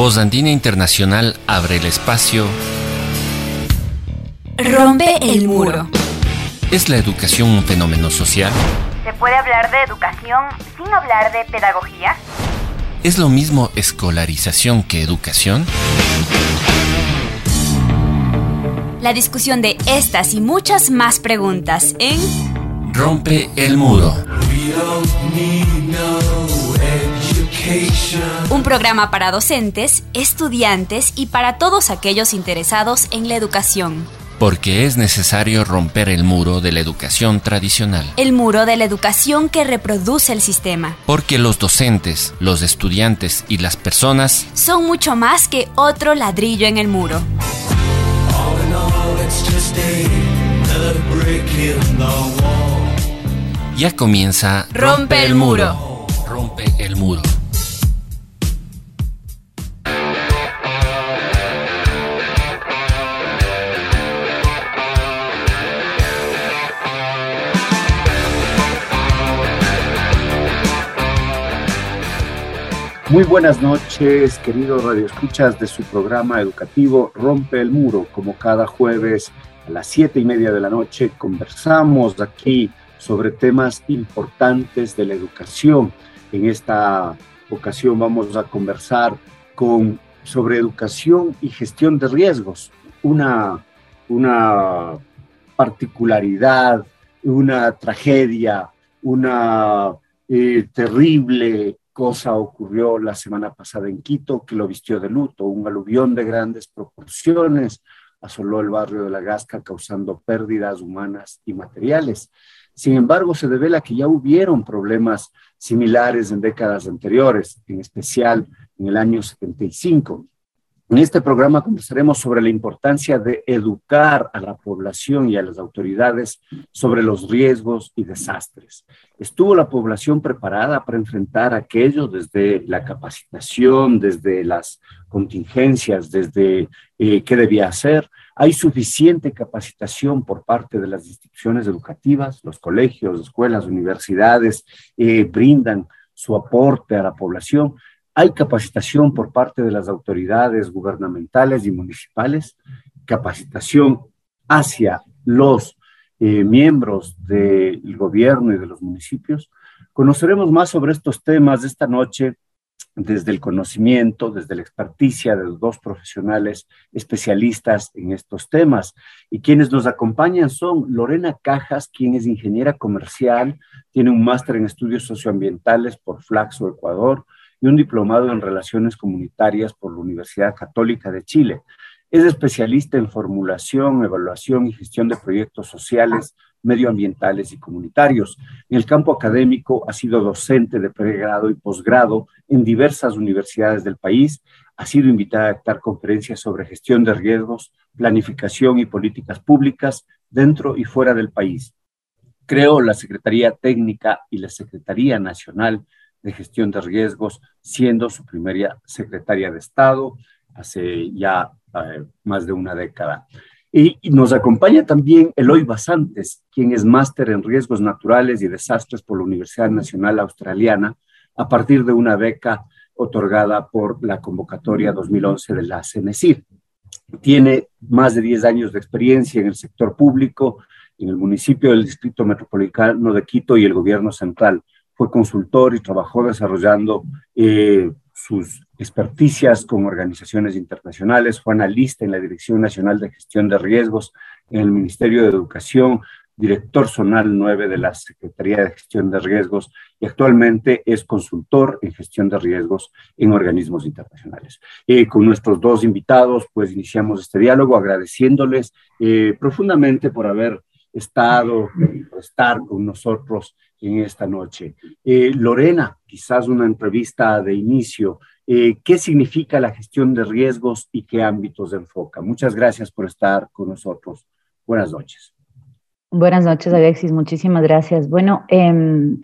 Voz Andina Internacional abre el espacio. Rompe el muro. ¿Es la educación un fenómeno social? ¿Se puede hablar de educación sin hablar de pedagogía? ¿Es lo mismo escolarización que educación? La discusión de estas y muchas más preguntas en Rompe el muro. Un programa para docentes, estudiantes y para todos aquellos interesados en la educación. Porque es necesario romper el muro de la educación tradicional. El muro de la educación que reproduce el sistema. Porque los docentes, los estudiantes y las personas son mucho más que otro ladrillo en el muro. Ya comienza Rompe el muro. Rompe el muro. Muy buenas noches, queridos radioescuchas de su programa educativo Rompe el Muro. Como cada jueves a las siete y media de la noche conversamos aquí sobre temas importantes de la educación. En esta ocasión vamos a conversar con, sobre educación y gestión de riesgos, una, una particularidad, una tragedia, una eh, terrible cosa ocurrió la semana pasada en Quito, que lo vistió de luto, un aluvión de grandes proporciones asoló el barrio de La Gasca causando pérdidas humanas y materiales. Sin embargo, se devela que ya hubieron problemas similares en décadas anteriores, en especial en el año 75. En este programa conversaremos sobre la importancia de educar a la población y a las autoridades sobre los riesgos y desastres. ¿Estuvo la población preparada para enfrentar aquello desde la capacitación, desde las contingencias, desde eh, qué debía hacer? ¿Hay suficiente capacitación por parte de las instituciones educativas? Los colegios, escuelas, universidades eh, brindan su aporte a la población. Hay capacitación por parte de las autoridades gubernamentales y municipales, capacitación hacia los eh, miembros del gobierno y de los municipios. Conoceremos más sobre estos temas esta noche desde el conocimiento, desde la experticia de dos profesionales especialistas en estos temas. Y quienes nos acompañan son Lorena Cajas, quien es ingeniera comercial, tiene un máster en estudios socioambientales por Flaxo, Ecuador, y un diplomado en Relaciones Comunitarias por la Universidad Católica de Chile. Es especialista en formulación, evaluación y gestión de proyectos sociales, medioambientales y comunitarios. En el campo académico ha sido docente de pregrado y posgrado en diversas universidades del país. Ha sido invitada a dictar conferencias sobre gestión de riesgos, planificación y políticas públicas dentro y fuera del país. Creó la Secretaría Técnica y la Secretaría Nacional de Gestión de Riesgos, siendo su primera secretaria de Estado hace ya eh, más de una década. Y, nos acompaña también Eloy Basantes, quien es máster en riesgos naturales y desastres por la Universidad Nacional Australiana, a partir de una beca otorgada por la convocatoria 2011 de la CENESIR. Tiene más de 10 años de experiencia en el sector público, en el municipio del Distrito Metropolitano de Quito y el gobierno central fue consultor y trabajó desarrollando eh, sus experticias con organizaciones internacionales, fue analista en la Dirección Nacional de Gestión de Riesgos en el Ministerio de Educación, director zonal 9 de la Secretaría de Gestión de Riesgos y actualmente es consultor en gestión de riesgos en organismos internacionales. Eh, con nuestros dos invitados, pues iniciamos este diálogo agradeciéndoles eh, profundamente por haber estado, por estar con nosotros en esta noche. Eh, Lorena, quizás una entrevista de inicio. Eh, ¿Qué significa la gestión de riesgos y qué ámbitos enfoca? Muchas gracias por estar con nosotros. Buenas noches. Buenas noches, Alexis. Muchísimas gracias. Bueno, em,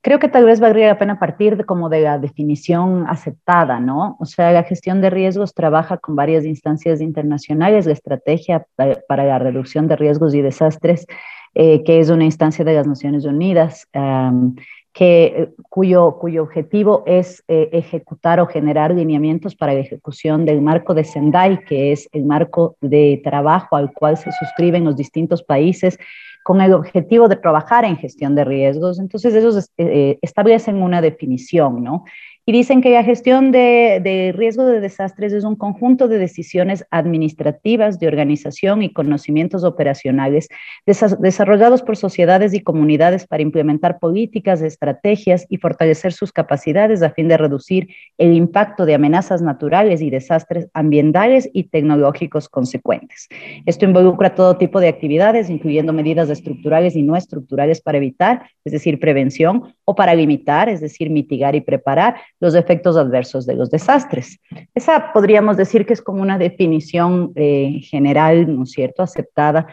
creo que tal vez valdría la pena partir de como de la definición aceptada, ¿no? O sea, la gestión de riesgos trabaja con varias instancias internacionales, la estrategia para la reducción de riesgos y desastres eh, que es una instancia de las Naciones Unidas, que, eh, cuyo, cuyo objetivo es eh, ejecutar o generar lineamientos para la ejecución del marco de Sendai, que es el marco de trabajo al cual se suscriben los distintos países con el objetivo de trabajar en gestión de riesgos. Entonces, ellos establecen una definición, ¿no? Y dicen que la gestión de, riesgo de desastres es un conjunto de decisiones administrativas, de organización y conocimientos operacionales desarrollados por sociedades y comunidades para implementar políticas, estrategias y fortalecer sus capacidades a fin de reducir el impacto de amenazas naturales y desastres ambientales y tecnológicos consecuentes. Esto involucra todo tipo de actividades, incluyendo medidas estructurales y no estructurales para evitar, es decir, prevención, o para limitar, es decir, mitigar y preparar los efectos adversos de los desastres. Esa podríamos decir que es como una definición eh, general, ¿no es cierto?, aceptada.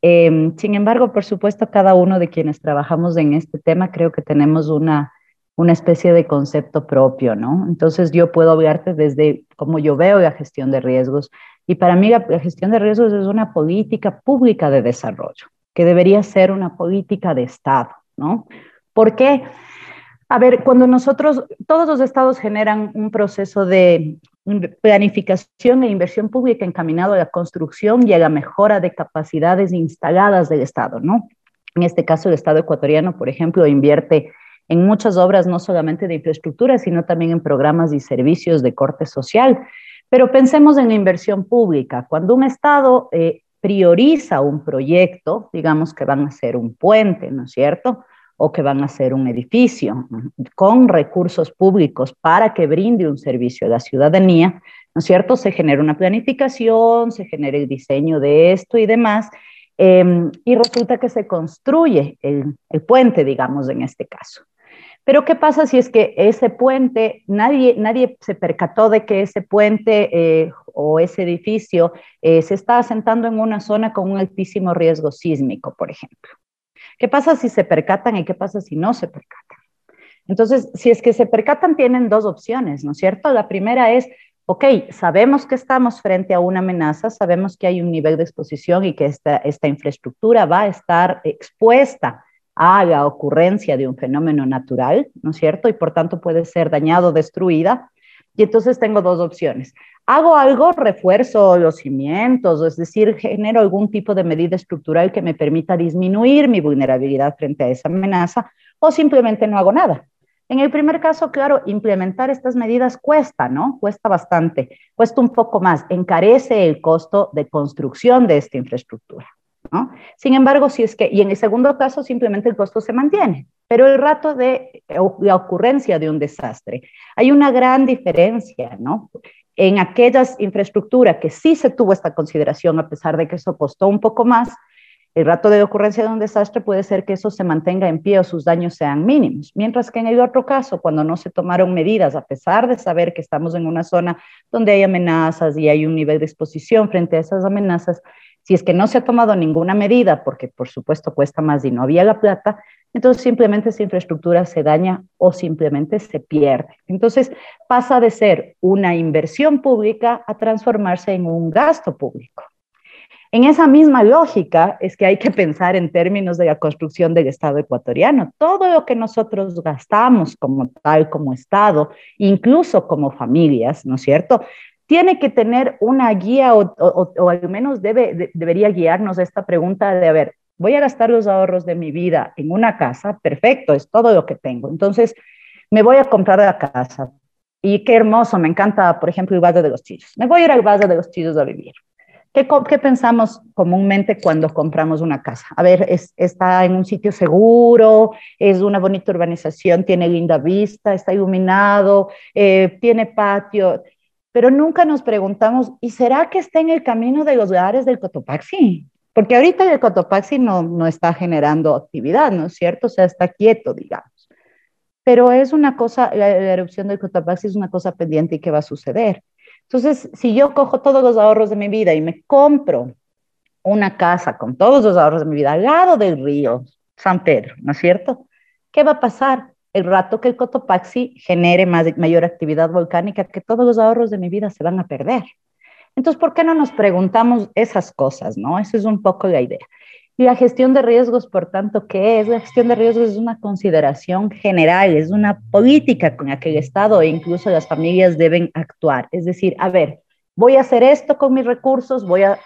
Em, sin embargo, por supuesto, cada uno de quienes trabajamos en este tema creo que tenemos una, una especie de concepto propio, ¿no? Entonces yo puedo hablarte desde cómo yo veo la gestión de riesgos y para mí la, la gestión de riesgos es una política pública de desarrollo, que debería ser una política de Estado, ¿no? ¿Por qué? A ver, cuando nosotros, todos los estados generan un proceso de planificación e inversión pública encaminado a la construcción y a la mejora de capacidades instaladas del estado, ¿no? En este caso, el estado ecuatoriano, por ejemplo, invierte en muchas obras, no solamente de infraestructura, sino también en programas y servicios de corte social. Pero pensemos en la inversión pública. Cuando un estado eh, prioriza un proyecto, digamos que van a ser un puente, ¿no es cierto? O que van a ser un edificio con recursos públicos para que brinde un servicio a la ciudadanía, ¿no es cierto? Se genera una planificación, se genera el diseño de esto y demás, em, y resulta que se construye el, puente, digamos, en este caso. Pero ¿qué pasa si es que ese puente, nadie, nadie se percató de que ese puente eh, o ese edificio eh, se está asentando en una zona con un altísimo riesgo sísmico, por ejemplo? ¿Qué pasa si se percatan y qué pasa si no se percatan? Entonces, si es que se percatan, tienen dos opciones, ¿no es cierto? La primera es, ok, sabemos que estamos frente a una amenaza, sabemos que hay un nivel de exposición y que esta, esta infraestructura va a estar expuesta a la ocurrencia de un fenómeno natural, ¿no es cierto? Y por tanto puede ser dañado, destruida. Y entonces tengo dos opciones. Hago algo, refuerzo los cimientos, es decir, genero algún tipo de medida estructural que me permita disminuir mi vulnerabilidad frente a esa amenaza o simplemente no hago nada. En el primer caso, claro, implementar estas medidas cuesta, ¿no? Cuesta bastante, cuesta un poco más, encarece el costo de construcción de esta infraestructura. ¿no? Sin embargo, si es que, y en el segundo caso, simplemente el costo se mantiene, pero el rato de la ocurrencia de un desastre, hay una gran diferencia, ¿no? En aquellas infraestructuras que sí se tuvo esta consideración, a pesar de que eso costó un poco más, el rato de ocurrencia de un desastre puede ser que eso se mantenga en pie o sus daños sean mínimos. Mientras que en el otro caso, cuando no se tomaron medidas, a pesar de saber que estamos en una zona donde hay amenazas y hay un nivel de exposición frente a esas amenazas, si es que no se ha tomado ninguna medida, porque por supuesto cuesta más y no había la plata, entonces simplemente esa infraestructura se daña o simplemente se pierde. Entonces pasa de ser una inversión pública a transformarse en un gasto público. En esa misma lógica es que hay que pensar en términos de la construcción del Estado ecuatoriano. Todo lo que nosotros gastamos como tal, como Estado, incluso como familias, ¿no es cierto? tiene que tener una guía o, al menos debe, debería guiarnos esta pregunta de, a ver, voy a gastar los ahorros de mi vida en una casa, perfecto, es todo lo que tengo. Entonces, me voy a comprar la casa. Y qué hermoso, me encanta, por ejemplo, el Valle de los Chillos. Me voy a ir al Valle de los Chillos a vivir. ¿Qué, ¿Qué, pensamos comúnmente cuando compramos una casa? A ver, es, está en un sitio seguro, es una bonita urbanización, tiene linda vista, está iluminado, eh, tiene patio pero nunca nos preguntamos, ¿y será que está en el camino de los lugares del Cotopaxi? Porque ahorita el Cotopaxi no, no está generando actividad, ¿no es cierto? O sea, está quieto, digamos. Pero es una cosa, la, erupción del Cotopaxi es una cosa pendiente y que va a suceder. Entonces, si yo cojo todos los ahorros de mi vida y me compro una casa con todos los ahorros de mi vida al lado del río San Pedro, ¿no es cierto? ¿Qué va a pasar? el rato que el Cotopaxi genere más, mayor actividad volcánica, que todos los ahorros de mi vida se van a perder. Entonces, ¿por qué no nos preguntamos esas cosas? ¿no? Esa es un poco la idea. Y la gestión de riesgos, por tanto, ¿qué es? La gestión de riesgos es una consideración general, es una política con la que el Estado e incluso las familias deben actuar. Es decir, a ver, voy a hacer esto con mis recursos, voy a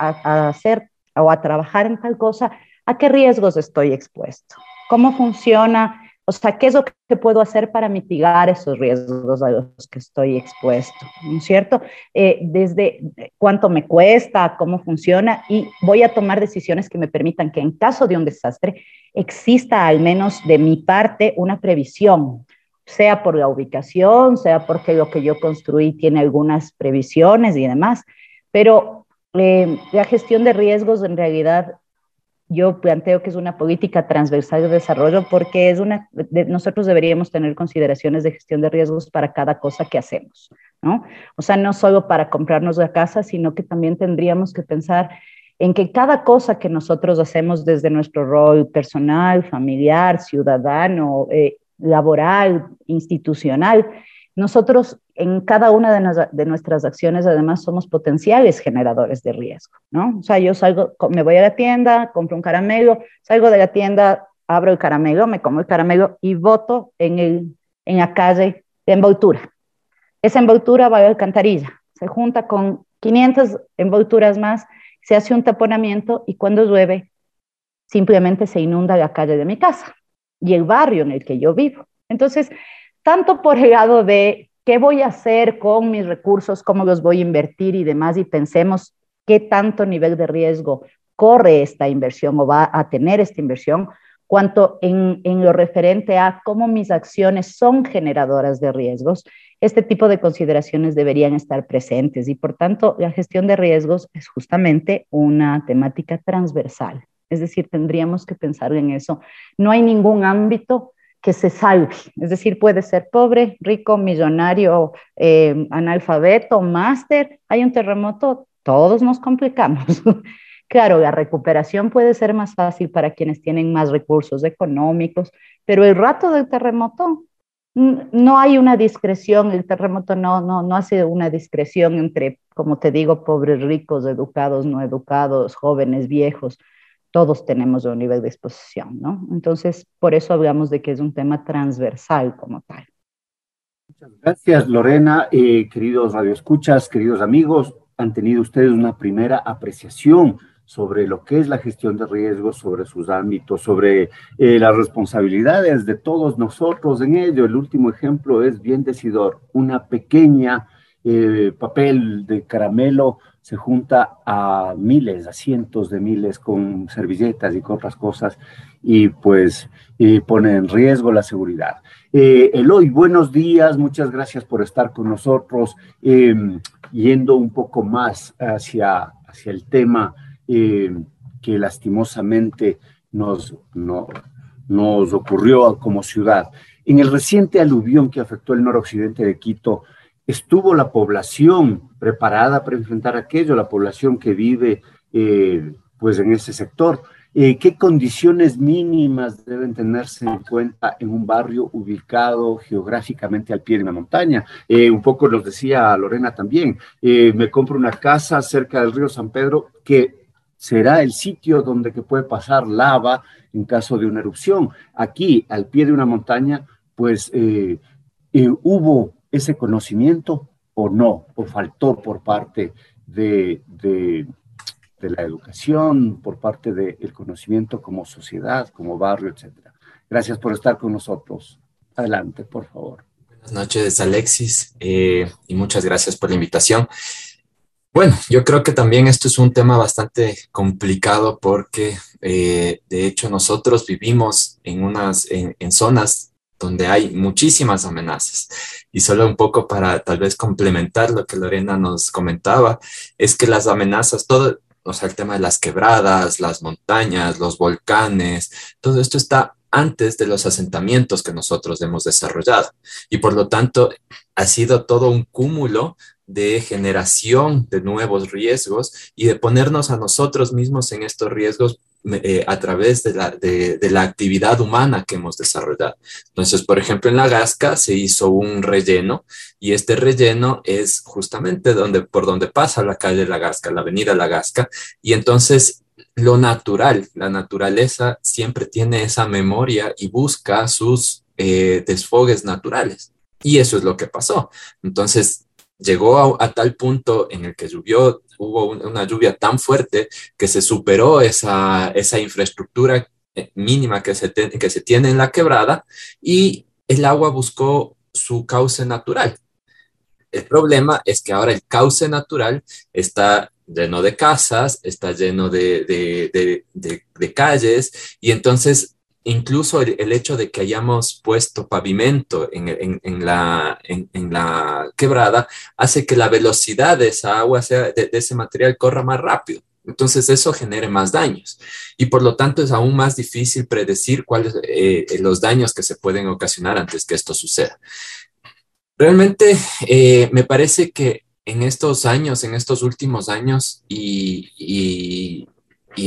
hacer o a trabajar en tal cosa, ¿a qué riesgos estoy expuesto? ¿Cómo funciona? O sea, ¿qué es lo que puedo hacer para mitigar esos riesgos a los que estoy expuesto? ¿No es cierto? Eh, desde cuánto me cuesta, cómo funciona y voy a tomar decisiones que me permitan que en caso de un desastre exista al menos de mi parte una previsión, sea por la ubicación, sea porque lo que yo construí tiene algunas previsiones y demás, pero eh, la gestión de riesgos en realidad yo planteo que es una política transversal de desarrollo porque es una, nosotros deberíamos tener consideraciones de gestión de riesgos para cada cosa que hacemos, ¿no? O sea, no solo para comprarnos la casa, sino que también tendríamos que pensar en que cada cosa que nosotros hacemos desde nuestro rol personal, familiar, ciudadano, eh, laboral, institucional, nosotros en cada una de, nuestras acciones además somos potenciales generadores de riesgo, ¿no? O sea, yo salgo, me voy a la tienda, compro un caramelo, salgo de la tienda, abro el caramelo, me como el caramelo y voto en, el, en la calle de envoltura. Esa envoltura va a la alcantarilla, se junta con 500 envolturas más, se hace un taponamiento y cuando llueve simplemente se inunda la calle de mi casa y el barrio en el que yo vivo. Entonces, tanto por el lado de qué voy a hacer con mis recursos, cómo los voy a invertir y demás, y pensemos qué tanto nivel de riesgo corre esta inversión o va a tener esta inversión, cuanto en, en, lo referente a cómo mis acciones son generadoras de riesgos, este tipo de consideraciones deberían estar presentes y por tanto la gestión de riesgos es justamente una temática transversal. Es decir, tendríamos que pensar en eso. No hay ningún ámbito que se salve. Es decir, puede ser pobre, rico, millonario, eh, analfabeto, máster. Hay un terremoto, todos nos complicamos. claro, la recuperación puede ser más fácil para quienes tienen más recursos económicos, pero el rato del terremoto no hay una discreción, el terremoto no, no, no hace una discreción entre, como te digo, pobres, ricos, educados, no educados, jóvenes, viejos todos tenemos un nivel de exposición, ¿no? Entonces, por eso hablamos de que es un tema transversal como tal. Muchas gracias, Lorena. Eh, queridos radioescuchas, queridos amigos, han tenido ustedes una primera apreciación sobre lo que es la gestión de riesgos, sobre sus ámbitos, sobre eh, las responsabilidades de todos nosotros en ello. El último ejemplo es bien decidor, una pequeña eh, papel de caramelo se junta a miles, a cientos de miles con servilletas y con otras cosas y pues pone en riesgo la seguridad. Eh, Eloy, buenos días, muchas gracias por estar con nosotros, em, yendo un poco más hacia, hacia el tema em, que lastimosamente nos, nos ocurrió como ciudad. En el reciente aluvión que afectó el noroccidente de Quito, ¿Estuvo la población preparada para enfrentar aquello, la población que vive eh, pues en ese sector? Eh, ¿Qué condiciones mínimas deben tenerse en cuenta en un barrio ubicado geográficamente al pie de una montaña? Eh, un poco nos decía Lorena también, me compro una casa cerca del río San Pedro que será el sitio donde que puede pasar lava en caso de una erupción. Aquí, al pie de una montaña, pues hubo ese conocimiento o no, o faltó por parte de, de, la educación, por parte del conocimiento como sociedad, como barrio, etcétera. Gracias por estar con nosotros. Adelante, por favor. Buenas noches, Alexis, eh, y muchas gracias por la invitación. Bueno, yo creo que también esto es un tema bastante complicado porque, eh, de hecho, nosotros vivimos en unas, en zonas donde hay muchísimas amenazas. Y solo un poco para tal vez complementar lo que Lorena nos comentaba, es que las amenazas, todo, o sea, el tema de las quebradas, las montañas, los volcanes, todo esto está antes de los asentamientos que nosotros hemos desarrollado. Y por lo tanto, ha sido todo un cúmulo de generación de nuevos riesgos y de ponernos a nosotros mismos en estos riesgos eh, a través de la, de, la, actividad humana que hemos desarrollado. Entonces, por ejemplo, en la Gasca se hizo un relleno y este relleno es justamente donde, por donde pasa la calle La Gasca, la avenida La Gasca, y entonces lo natural, la naturaleza siempre tiene esa memoria y busca sus eh, desfogues naturales. Y eso es lo que pasó. Entonces, llegó a, tal punto en el que llovió, hubo una lluvia tan fuerte que se superó esa, esa infraestructura eh, mínima que se, que se tiene en la quebrada y el agua buscó su cauce natural. El problema es que ahora el cauce natural está lleno de casas, está lleno de, de, de, de calles y entonces incluso el, hecho de que hayamos puesto pavimento en, la, quebrada hace que la velocidad de esa agua, sea, de, ese material, corra más rápido. Entonces eso genere más daños y por lo tanto es aún más difícil predecir cuáles son eh, los daños que se pueden ocasionar antes que esto suceda. Realmente eh, me parece que en estos años, en estos últimos años y,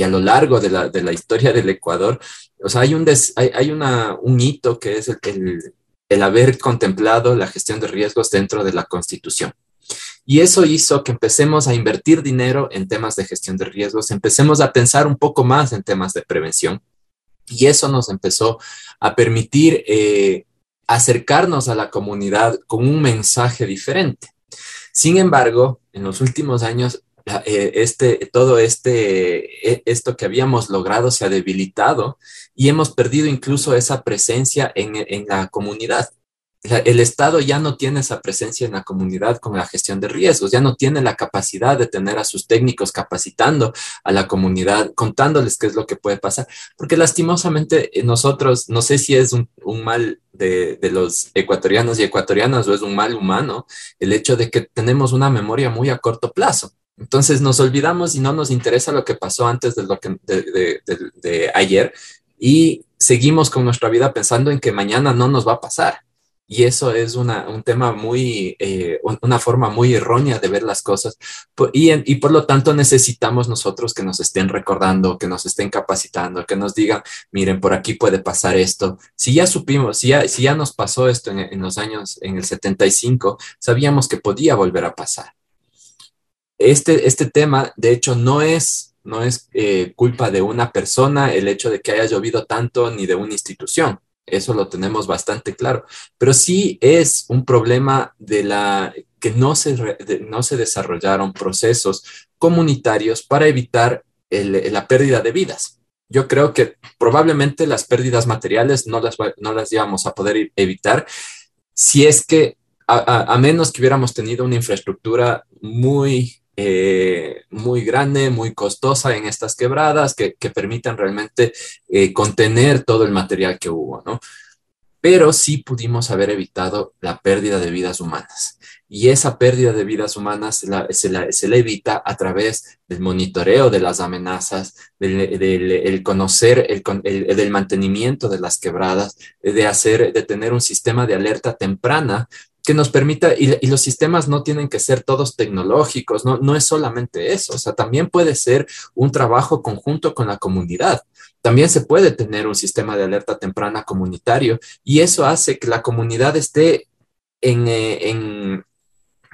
a lo largo de la, de la, historia del Ecuador, o sea, hay un, hay, hay una, un hito que es el, el, haber contemplado la gestión de riesgos dentro de la Constitución. Y eso hizo que empecemos a invertir dinero en temas de gestión de riesgos, empecemos a pensar un poco más en temas de prevención. Y eso nos empezó a permitir eh, acercarnos a la comunidad con un mensaje diferente. Sin embargo, en los últimos años eh, este, todo este, e, esto que habíamos logrado se ha debilitado y hemos perdido incluso esa presencia en, en la comunidad. el Estado ya no tiene esa presencia en la comunidad con la gestión de riesgos, ya no tiene la capacidad de tener a sus técnicos capacitando a la comunidad, contándoles qué es lo que puede pasar, porque lastimosamente eh, nosotros, no sé si es un, mal de, de, los ecuatorianos y ecuatorianas o es un mal humano, el hecho de que tenemos una memoria muy a corto plazo. Entonces nos olvidamos y no nos interesa lo que pasó antes de, lo de, ayer y seguimos con nuestra vida pensando en que mañana no nos va a pasar. Y eso es una, un tema muy, eh, una forma muy errónea de ver las cosas. Y, y, por lo tanto necesitamos nosotros que nos estén recordando, que nos estén capacitando, que nos digan, miren, por aquí puede pasar esto. Si ya supimos, si ya, si ya nos pasó esto en, en los años, en el 75, sabíamos que podía volver a pasar este, este tema, de hecho, no es, no es eh, culpa de una persona el hecho de que haya llovido tanto ni de una institución. Eso lo tenemos bastante claro. Pero sí es un problema de la que no se, no se desarrollaron procesos comunitarios para evitar la pérdida de vidas. Yo creo que probablemente las pérdidas materiales no las, no las íbamos a poder evitar si es que, a menos que hubiéramos tenido una infraestructura muy eh, muy grande, muy costosa en estas quebradas que, permitan realmente eh, contener todo el material que hubo, ¿no? Pero sí pudimos haber evitado la pérdida de vidas humanas. Y esa pérdida de vidas humanas se la, evita a través del monitoreo de las amenazas, del, conocer, el, del mantenimiento de las quebradas, de hacer, de tener un sistema de alerta temprana que nos permita, y, los sistemas no tienen que ser todos tecnológicos, no, no es solamente eso, o sea, también puede ser un trabajo conjunto con la comunidad. También se puede tener un sistema de alerta temprana comunitario y eso hace que la comunidad esté en, eh,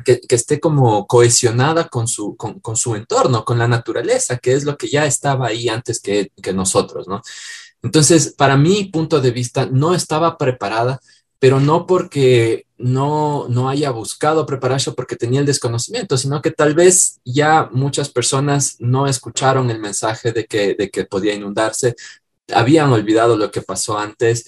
que, esté como cohesionada con su, con, su entorno, con la naturaleza, que es lo que ya estaba ahí antes que, que nosotros, ¿no? Entonces, para mi punto de vista, no estaba preparada pero no porque no, no haya buscado prepararse porque tenía el desconocimiento, sino que tal vez ya muchas personas no escucharon el mensaje de que, de que podía inundarse, habían olvidado lo que pasó antes.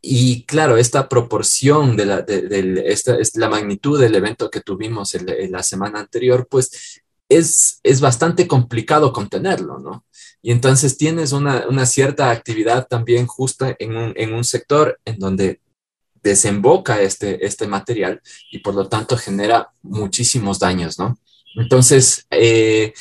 Y claro, esta proporción de la, de, esta, es la magnitud del evento que tuvimos en, la semana anterior, pues es, es bastante complicado contenerlo, ¿no? Y entonces tienes una, una cierta actividad también justa en un, en un sector en donde desemboca este, este material y por lo tanto genera muchísimos daños, ¿no? Entonces, eh,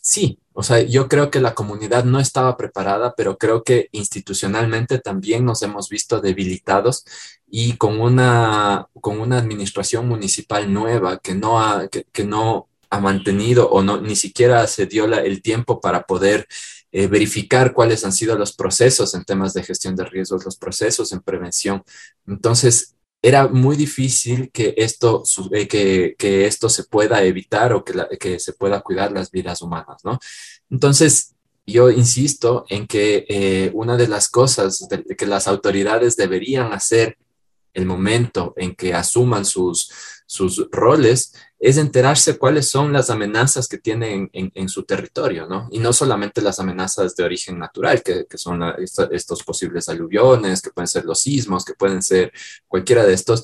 sí, o sea, yo creo que la comunidad no estaba preparada, pero creo que institucionalmente también nos hemos visto debilitados y con una, con una administración municipal nueva que no ha, que, no ha mantenido o no, ni siquiera se dio el tiempo para poder eh, verificar cuáles han sido los procesos en temas de gestión de riesgos, los procesos en prevención. Entonces, era muy difícil que esto, eh, que, que, esto se pueda evitar o que, que, se pueda cuidar las vidas humanas, ¿no? Entonces, yo insisto en que eh, una de las cosas que las autoridades deberían hacer el momento en que asuman sus, sus roles es enterarse cuáles son las amenazas que tienen en, su territorio, ¿no? Y no solamente las amenazas de origen natural, que, son estos posibles aluviones, que pueden ser los sismos, que pueden ser cualquiera de estos,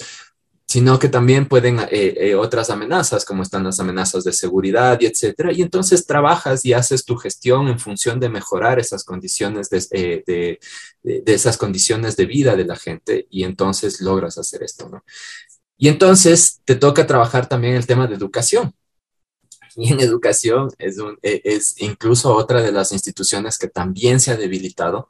sino que también pueden eh, eh, otras amenazas, como están las amenazas de seguridad y etcétera. Y entonces trabajas y haces tu gestión en función de mejorar esas condiciones de, eh, de, esas condiciones de vida de la gente y entonces logras hacer esto, ¿no? Y entonces te toca trabajar también el tema de educación. Y en educación es, e, es incluso otra de las instituciones que también se ha debilitado.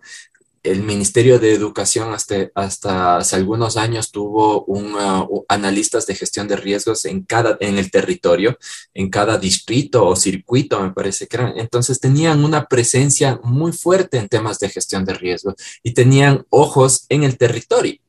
El Ministerio de Educación hasta, hasta hace algunos años tuvo un, uh, analistas de gestión de riesgos en, cada, en el territorio, en cada distrito o circuito, me parece que eran. Entonces tenían una presencia muy fuerte en temas de gestión de riesgos y tenían ojos en el territorio.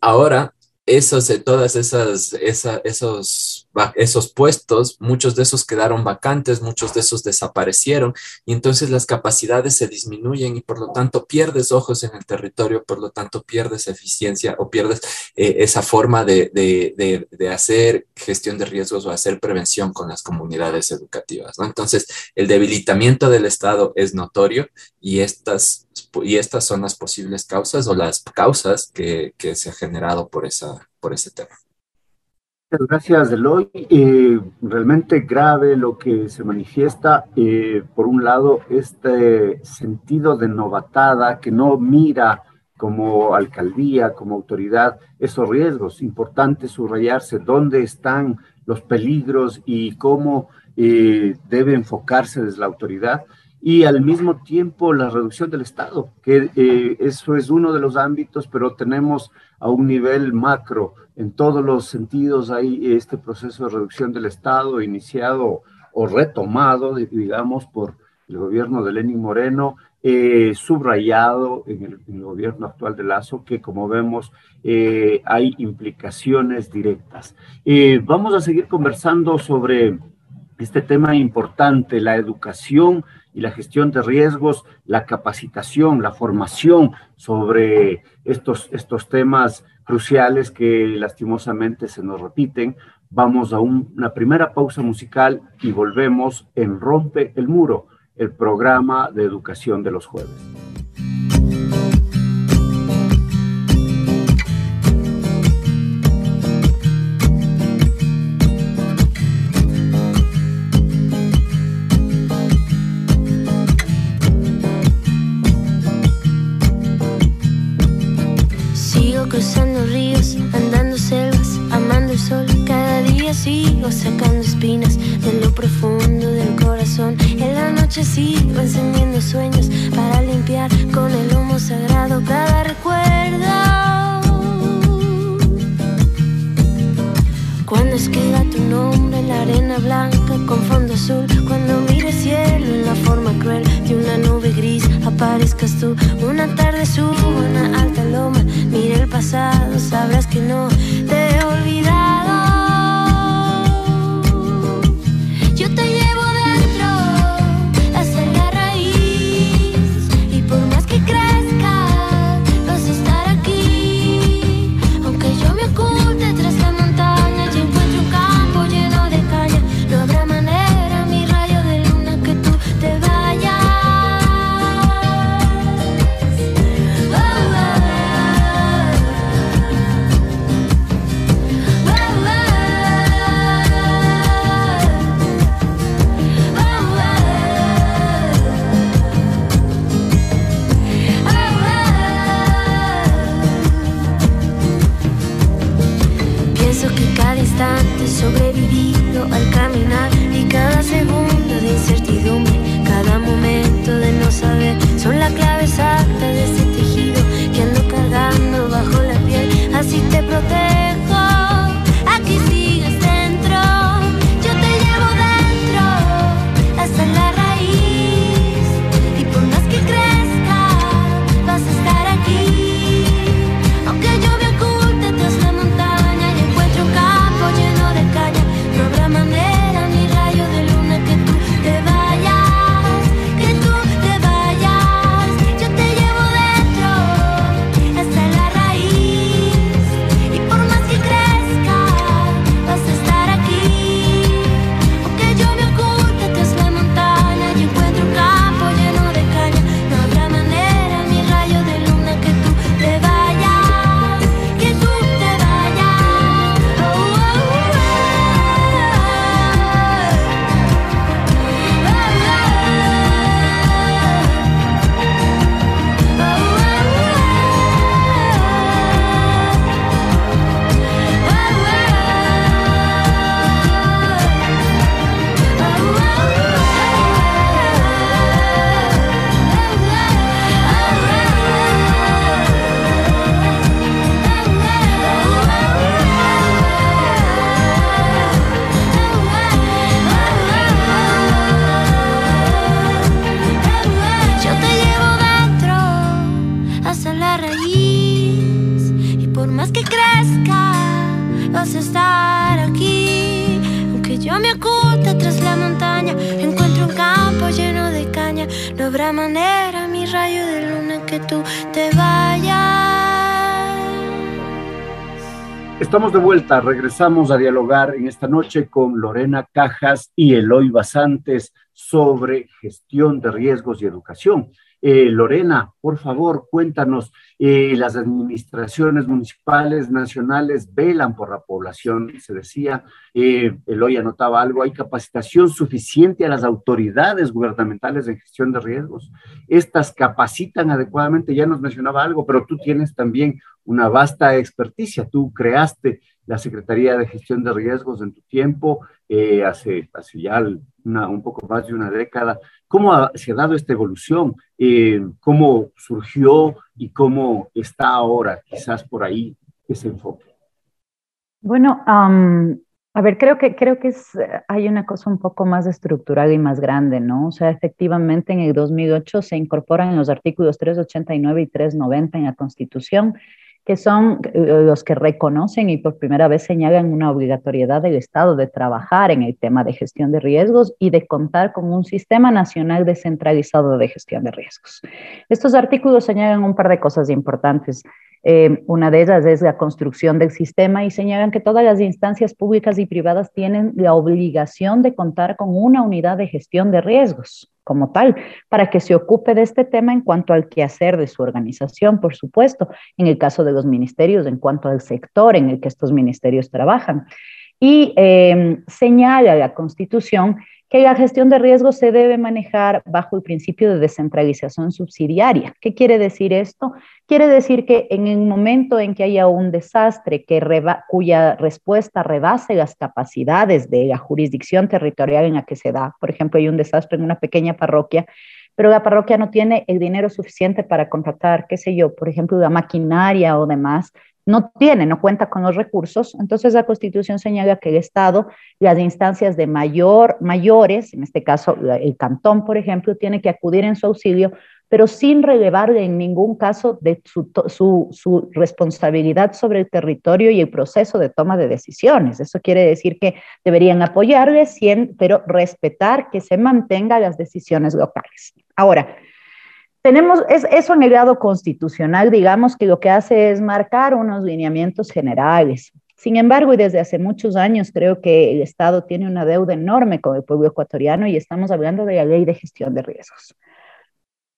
Ahora esos, todas esas, esos, esos puestos, muchos de esos quedaron vacantes, muchos de esos desaparecieron y entonces las capacidades se disminuyen y por lo tanto pierdes ojos en el territorio, por lo tanto pierdes eficiencia o pierdes eh, esa forma de, de, de, hacer gestión de riesgos o hacer prevención con las comunidades educativas. ¿no? Entonces, el debilitamiento del Estado es notorio y estas y estas son las posibles causas o las causas que, que se ha generado por, esa, por tema. Gracias, Eloy. Eh, realmente grave lo que se manifiesta. Eh, por un lado, este sentido de novatada que no mira como alcaldía, como autoridad, esos riesgos. Importante subrayarse dónde están los peligros y cómo eh, debe enfocarse desde la autoridad y al mismo tiempo la reducción del Estado, que eh, eso es uno de los ámbitos, pero tenemos a un nivel macro, en todos los sentidos hay este proceso de reducción del Estado iniciado o retomado, digamos, por el gobierno de Lenín Moreno, eh, subrayado en el, gobierno actual de Lazo, que como vemos eh, hay implicaciones directas. vamos a seguir conversando sobre este tema importante, la educación y la gestión de riesgos, la capacitación, la formación sobre estos, estos temas cruciales que lastimosamente se nos repiten. Vamos a una primera pausa musical y volvemos en Rompe el Muro, el programa de educación de los jueves. Noche sigo encendiendo sueños para limpiar con el humo sagrado cada recuerdo. Cuando escriba tu nombre en la arena blanca con fondo azul, cuando mire cielo en la forma cruel de una nube gris, aparezcas tú. Una tarde subo una alta loma, mire el pasado, sabrás que no De vuelta, regresamos a dialogar en esta noche con Lorena Cajas y Eloy Basantes sobre gestión de riesgos y educación. Eh, Lorena, por favor, cuéntanos, eh, las administraciones municipales, nacionales velan por la población, se decía, eh, Eloy anotaba algo, hay capacitación suficiente a las autoridades gubernamentales en gestión de riesgos. Estas capacitan adecuadamente, ya nos mencionaba algo, pero tú tienes también una vasta experticia, tú creaste la Secretaría de Gestión de Riesgos en tu tiempo, eh, hace, hace ya un poco más de una década. ¿Cómo se ha dado esta evolución? Eh, ¿Cómo surgió y cómo está ahora, quizás por ahí, ese enfoque? Bueno, a ver, creo que, creo que hay una cosa un poco más estructurada y más grande, ¿no? O sea, efectivamente en el 2008 se incorporan los artículos 389 y 390 en la Constitución que son eh, los que reconocen y por primera vez señalan una obligatoriedad del Estado de trabajar en el tema de gestión de riesgos y de contar con un sistema nacional descentralizado de gestión de riesgos. Estos artículos señalan un par de cosas importantes. Eh, una de ellas es la construcción del sistema y señalan que todas las instancias públicas y privadas tienen la obligación de contar con una unidad de gestión de riesgos como tal, para que se ocupe de este tema en cuanto al quehacer de su organización, por supuesto, en el caso de los ministerios, en cuanto al sector en el que estos ministerios trabajan. Y eh, señala la Constitución que la gestión de riesgos se debe manejar bajo el principio de descentralización subsidiaria. ¿Qué quiere decir esto? Quiere decir que en el momento en que haya un desastre que cuya respuesta rebase las capacidades de la jurisdicción territorial en la que se da, por ejemplo, hay un desastre en una pequeña parroquia, pero la parroquia no tiene el dinero suficiente para contratar, qué sé yo, por ejemplo, la maquinaria o demás, no tiene, no cuenta con los recursos, entonces la Constitución señala que el Estado, las instancias de mayor, mayores, en este caso el cantón, por ejemplo, tiene que acudir en su auxilio, pero sin relevarle en ningún caso de su, su, responsabilidad sobre el territorio y el proceso de toma de decisiones. Eso quiere decir que deberían apoyarle, pero respetar que se mantengan las decisiones locales. Ahora, tenemos es, eso en el grado constitucional, digamos que lo que hace es marcar unos lineamientos generales. Sin embargo, y desde hace muchos años creo que el Estado tiene una deuda enorme con el pueblo ecuatoriano y estamos hablando de la ley de gestión de riesgos.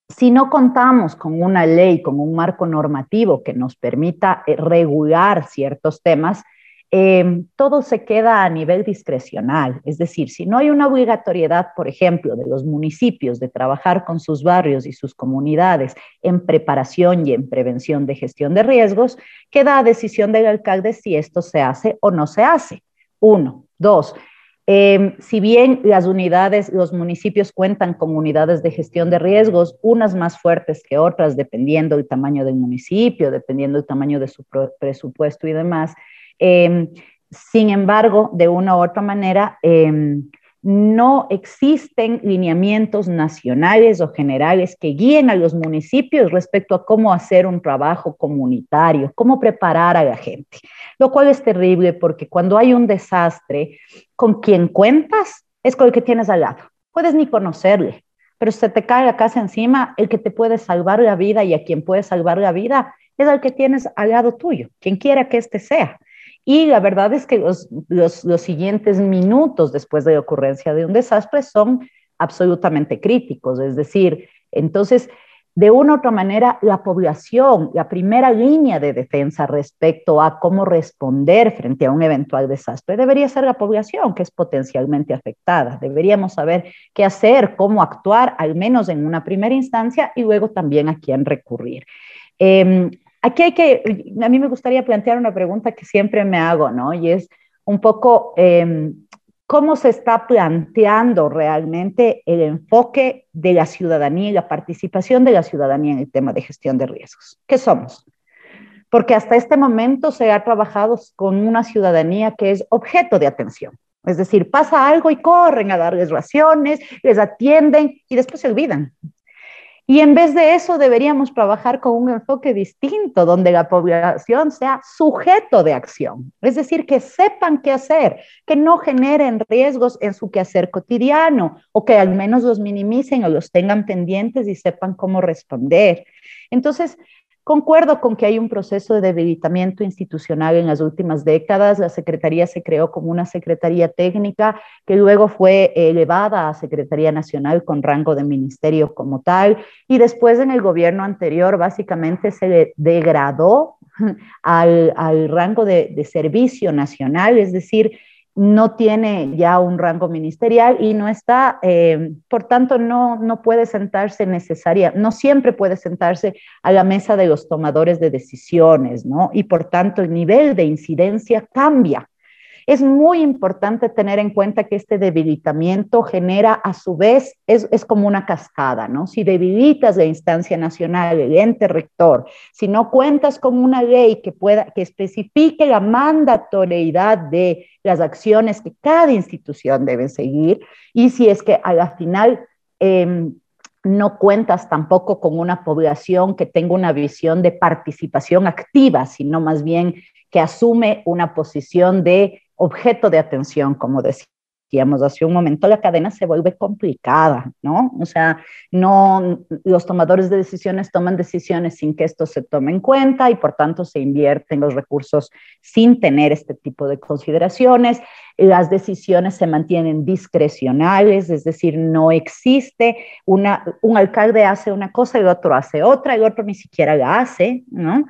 Si no contamos con una ley, con un marco normativo que nos permita eh, regular ciertos temas, Em, todo se queda a nivel discrecional. Es decir, si no hay una obligatoriedad, por ejemplo, de los municipios de trabajar con sus barrios y sus comunidades en preparación y en prevención de gestión de riesgos, queda a decisión del alcalde si esto se hace o no se hace. Uno. Dos. Em, si bien las unidades, los municipios cuentan con unidades de gestión de riesgos, unas más fuertes que otras, dependiendo del tamaño del municipio, dependiendo del tamaño de su presupuesto y demás, Em, sin embargo, de una u otra manera, em, no existen lineamientos nacionales o generales que guíen a los municipios respecto a cómo hacer un trabajo comunitario, cómo preparar a la gente, lo cual es terrible porque cuando hay un desastre, con quien cuentas es con el que tienes al lado. Puedes ni conocerle, pero si se te cae la casa encima, el que te puede salvar la vida y a quien puede salvar la vida es el que tienes al lado tuyo, quien quiera que éste sea. Y la verdad es que los, los, siguientes minutos después de la ocurrencia de un desastre son absolutamente críticos. Es decir, entonces, de una u otra manera, la población, la primera línea de defensa respecto a cómo responder frente a un eventual desastre, debería ser la población, que es potencialmente afectada. Deberíamos saber qué hacer, cómo actuar, al menos en una primera instancia, y luego también a quién recurrir. Eh, Aquí hay que, a mí me gustaría plantear una pregunta que siempre me hago, ¿no? Y es un poco em, cómo se está planteando realmente el enfoque de la ciudadanía y la participación de la ciudadanía en el tema de gestión de riesgos. ¿Qué somos? Porque hasta este momento se ha trabajado con una ciudadanía que es objeto de atención. Es decir, pasa algo y corren a darles raciones, les atienden y después se olvidan. Y en vez de eso deberíamos trabajar con un enfoque distinto, donde la población sea sujeto de acción, es decir, que sepan qué hacer, que no generen riesgos en su quehacer cotidiano o que al menos los minimicen o los tengan pendientes y sepan cómo responder. Entonces, Concuerdo con que hay un proceso de debilitamiento institucional en las últimas décadas. La Secretaría se creó como una Secretaría técnica que luego fue elevada a Secretaría Nacional con rango de ministerio como tal y después en el gobierno anterior básicamente se le degradó al, al rango de, de servicio nacional, es decir, no tiene ya un rango ministerial y no está, eh, por tanto, no, no puede sentarse necesaria, no siempre puede sentarse a la mesa de los tomadores de decisiones, ¿no? Y por tanto, el nivel de incidencia cambia. Es muy importante tener en cuenta que este debilitamiento genera a su vez, es, es, como una cascada, ¿no? Si debilitas la instancia nacional, el ente rector, si no cuentas con una ley que pueda, que especifique la mandatoriedad de las acciones que cada institución debe seguir, y si es que a la final... Eh, no cuentas tampoco con una población que tenga una visión de participación activa, sino más bien que asume una posición de objeto de atención, como decíamos hace un momento, la cadena se vuelve complicada, ¿no? O sea, no, los tomadores de decisiones toman decisiones sin que esto se tome en cuenta y por tanto se invierten los recursos sin tener este tipo de consideraciones. Las decisiones se mantienen discrecionales, es decir, no existe una, un alcalde hace una cosa el otro hace otra el otro ni siquiera la hace, ¿no?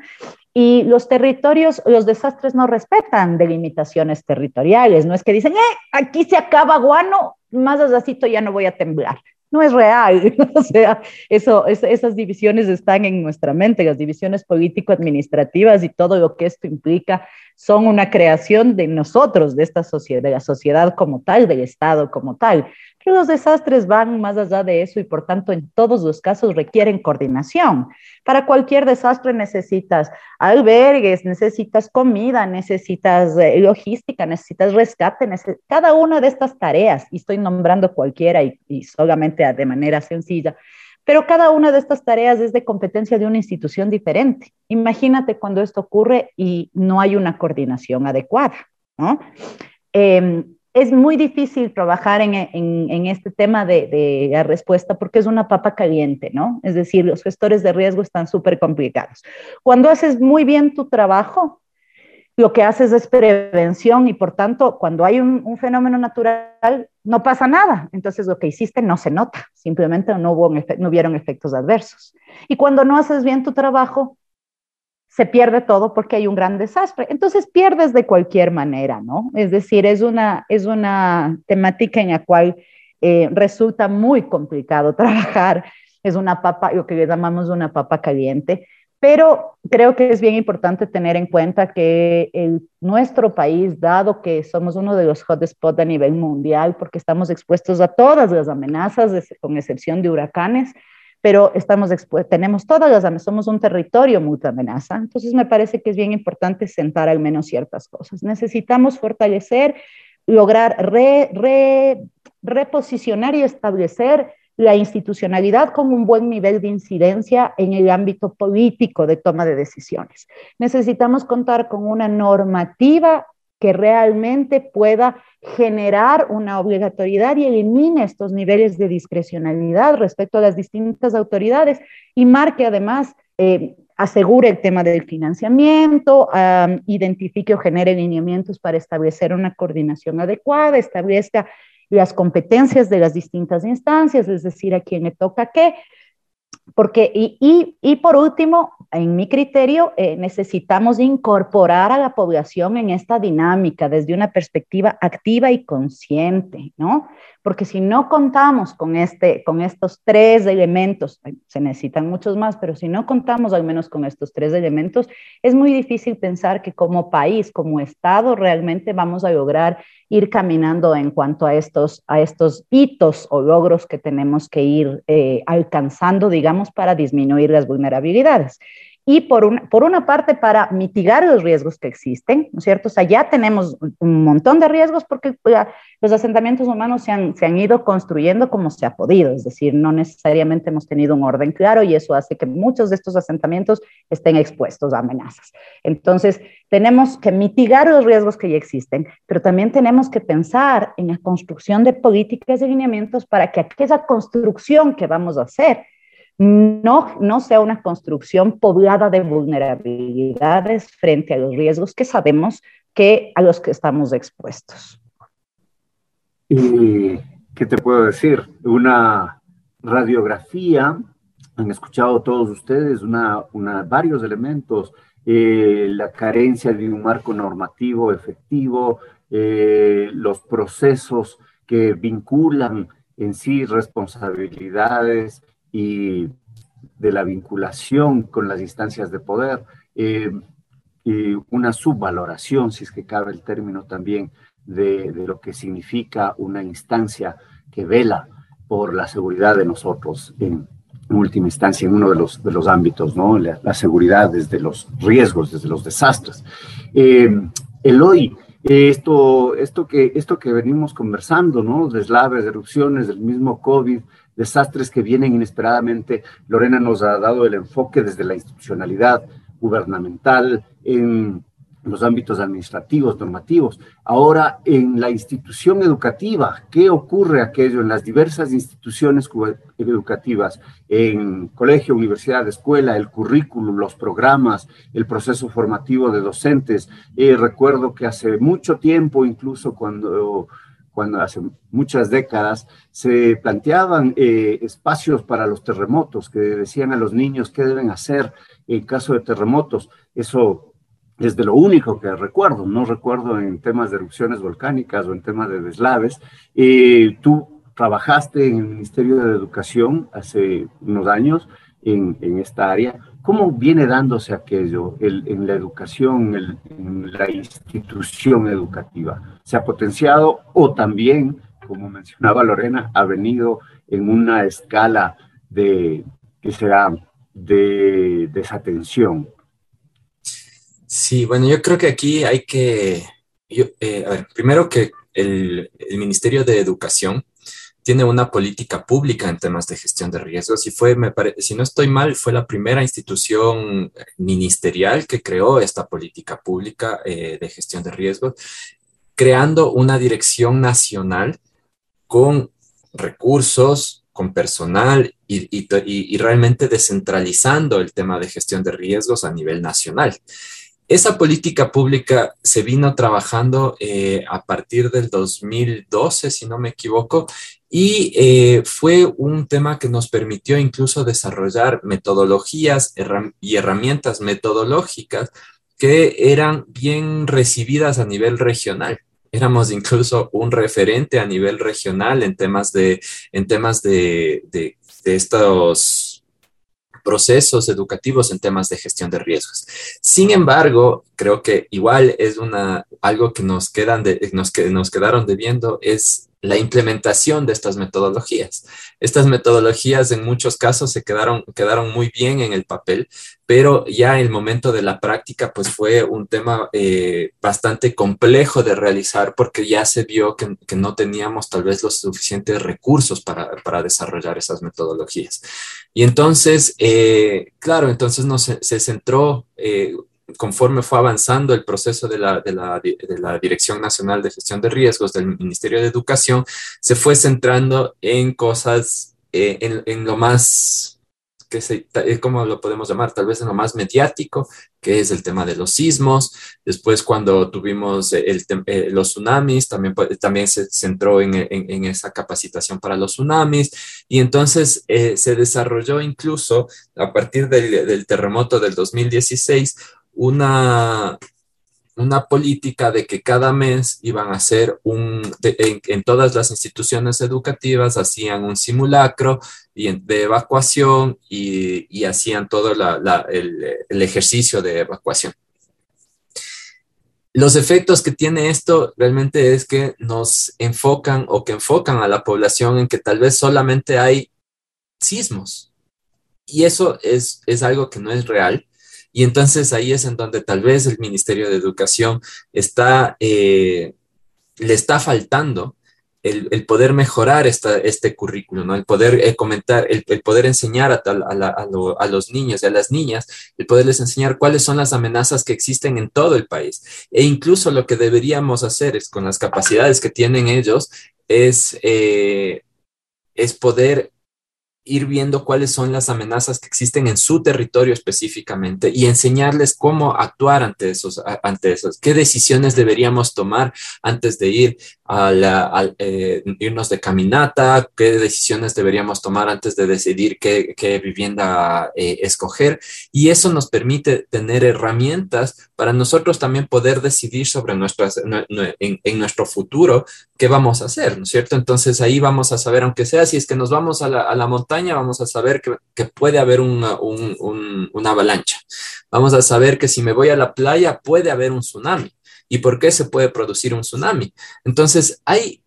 Y los territorios, los desastres no respetan delimitaciones territoriales. No es que dicen, eh, aquí se acaba Guano, más así ya no voy a temblar. No es real. o sea, eso, esas divisiones están en nuestra mente. Las divisiones político-administrativas y todo lo que esto implica son una creación de nosotros, de esta sociedad, de la sociedad como tal, del Estado como tal los desastres van más allá de eso y por tanto en todos los casos requieren coordinación. Para cualquier desastre necesitas albergues, necesitas comida, necesitas eh, logística, necesitas rescate, cada una de estas tareas, y estoy nombrando cualquiera y, solamente de manera sencilla, pero cada una de estas tareas es de competencia de una institución diferente. Imagínate cuando esto ocurre y no hay una coordinación adecuada, ¿no? Eh, es muy difícil trabajar en, este tema de, de, la respuesta porque es una papa caliente, ¿no? Es decir, los gestores de riesgo están súper complicados. Cuando haces muy bien tu trabajo, lo que haces es prevención y por tanto, cuando hay un, un fenómeno natural, no pasa nada. Entonces, lo que hiciste no se nota, simplemente no, hubo no hubieron efectos adversos. Y cuando no haces bien tu trabajo, se pierde todo porque hay un gran desastre. Entonces pierdes de cualquier manera, ¿no? Es decir, es una, es una temática en la cual eh, resulta muy complicado trabajar. Es una papa, lo que llamamos una papa caliente, pero creo que es bien importante tener en cuenta que el, nuestro país, dado que somos uno de los hotspots a nivel mundial, porque estamos expuestos a todas las amenazas, con excepción de huracanes, pero estamos tenemos todas las somos un territorio muy amenaza. Entonces me parece que es bien importante sentar al menos ciertas cosas. Necesitamos fortalecer, lograr reposicionar y establecer la institucionalidad con un buen nivel de incidencia en el ámbito político de toma de decisiones. Necesitamos contar con una normativa que realmente pueda generar una obligatoriedad y elimine estos niveles de discrecionalidad respecto a las distintas autoridades y marque además, eh, asegure el tema del financiamiento, identifique o genere lineamientos para establecer una coordinación adecuada, establezca las competencias de las distintas instancias, es decir, a quién le toca qué, porque, y, y, y, por último, en mi criterio, eh, necesitamos incorporar a la población en esta dinámica desde una perspectiva activa y consciente, ¿no? Porque si no contamos con, este, con estos tres elementos, se necesitan muchos más, pero si no contamos al menos con estos tres elementos, es muy difícil pensar que como país, como Estado, realmente vamos a lograr ir caminando en cuanto a estos, a estos hitos o logros que tenemos que ir eh, alcanzando, digamos, para disminuir las vulnerabilidades. Y por, por una parte para mitigar los riesgos que existen, ¿no es cierto? O sea, ya tenemos un montón de riesgos porque los asentamientos humanos se han, se han ido construyendo como se ha podido, es decir, no necesariamente hemos tenido un orden claro y eso hace que muchos de estos asentamientos estén expuestos a amenazas. Entonces, tenemos que mitigar los riesgos que ya existen, pero también tenemos que pensar en la construcción de políticas y lineamientos para que aquella construcción que vamos a hacer no, no sea una construcción poblada de vulnerabilidades frente a los riesgos que sabemos que a los que estamos expuestos. ¿Y qué te puedo decir? Una radiografía, han escuchado todos ustedes una, una varios elementos, eh, la carencia de un marco normativo efectivo, eh, los procesos que vinculan en sí responsabilidades, y de la vinculación con las instancias de poder, eh, y una subvaloración, si es que cabe el término también, de, lo que significa una instancia que vela por la seguridad de nosotros en, última instancia en uno de los, de los ámbitos, ¿no? La, seguridad desde los riesgos, desde los desastres. Eh, Eloy, esto, esto, que, esto que venimos conversando, ¿no? Deslaves, erupciones, del mismo COVID, desastres que vienen inesperadamente. Lorena nos ha dado el enfoque desde la institucionalidad gubernamental, en los ámbitos administrativos, normativos. Ahora, en la institución educativa, ¿qué ocurre aquello en las diversas instituciones educativas? En colegio, universidad, escuela, el currículum, los programas, el proceso formativo de docentes. Eh, recuerdo que hace mucho tiempo, incluso cuando cuando hace muchas décadas se planteaban eh, espacios para los terremotos, que decían a los niños qué deben hacer en caso de terremotos. Eso es de lo único que recuerdo, no recuerdo en temas de erupciones volcánicas o en temas de deslaves. Eh, tú trabajaste en el Ministerio de Educación hace unos años en, esta área. ¿Cómo viene dándose aquello en la educación, en la institución educativa? ¿Se ha potenciado o también, como mencionaba Lorena, ha venido en una escala de, que será, de desatención? Sí, bueno, yo creo que aquí hay que, eh, a ver, primero que el, el Ministerio de Educación tiene una política pública en temas de gestión de riesgos y fue, me parece, si no estoy mal, fue la primera institución ministerial que creó esta política pública eh, de gestión de riesgos, creando una dirección nacional con recursos, con personal y, y realmente descentralizando el tema de gestión de riesgos a nivel nacional. Esa política pública se vino trabajando eh, a partir del 2012, si no me equivoco, y eh, fue un tema que nos permitió incluso desarrollar metodologías y herramientas metodológicas que eran bien recibidas a nivel regional. Éramos incluso un referente a nivel regional en temas de, en temas de, de estos procesos educativos en temas de gestión de riesgos. Sin embargo, creo que igual es una, algo que nos, quedan de, nos, que nos quedaron debiendo es la implementación de estas metodologías. Estas metodologías en muchos casos se quedaron, quedaron muy bien en el papel, pero ya el momento de la práctica pues fue un tema eh, bastante complejo de realizar porque ya se vio que, no teníamos tal vez los suficientes recursos para, desarrollar esas metodologías. Y entonces, eh, claro, entonces no, se, se centró... Eh, conforme fue avanzando el proceso de la, de, la, de la, Dirección Nacional de Gestión de Riesgos del Ministerio de Educación, se fue centrando en cosas, eh, en, en, lo más, que se, eh, ¿cómo lo podemos llamar? Tal vez en lo más mediático, que es el tema de los sismos. Después, cuando tuvimos el, eh, los tsunamis, también, también se centró en, en, en, esa capacitación para los tsunamis. Y entonces se desarrolló incluso a partir del, del terremoto del 2016 una, una política de que cada mes iban a hacer un, en, todas las instituciones educativas hacían un simulacro de evacuación y, hacían todo el, el, ejercicio de evacuación. Los efectos que tiene esto realmente es que nos enfocan o que enfocan a la población en que tal vez solamente hay sismos. Y eso es, es algo que no es real Y entonces ahí es en donde tal vez el Ministerio de Educación está, eh, le está faltando el, poder mejorar esta, este currículo, ¿no? el poder eh, comentar, el, poder enseñar a, a, los niños y a las niñas, el poderles enseñar cuáles son las amenazas que existen en todo el país. E incluso lo que deberíamos hacer es, con las capacidades que tienen ellos, es, eh, es poder ir viendo cuáles son las amenazas que existen en su territorio específicamente y enseñarles cómo actuar ante esos, ante esos, qué decisiones deberíamos tomar antes de ir a, eh, irnos de caminata, qué decisiones deberíamos tomar antes de decidir qué, qué vivienda eh, escoger. Y eso nos permite tener herramientas para nosotros también poder decidir sobre nuestras, en nuestro futuro qué vamos a hacer, ¿no es cierto? Entonces ahí vamos a saber, aunque sea si es que nos vamos a la, montaña, vamos a saber que, puede haber una avalancha. Vamos a saber que si me voy a la playa puede haber un tsunami. ¿Y por qué se puede producir un tsunami? Entonces, hay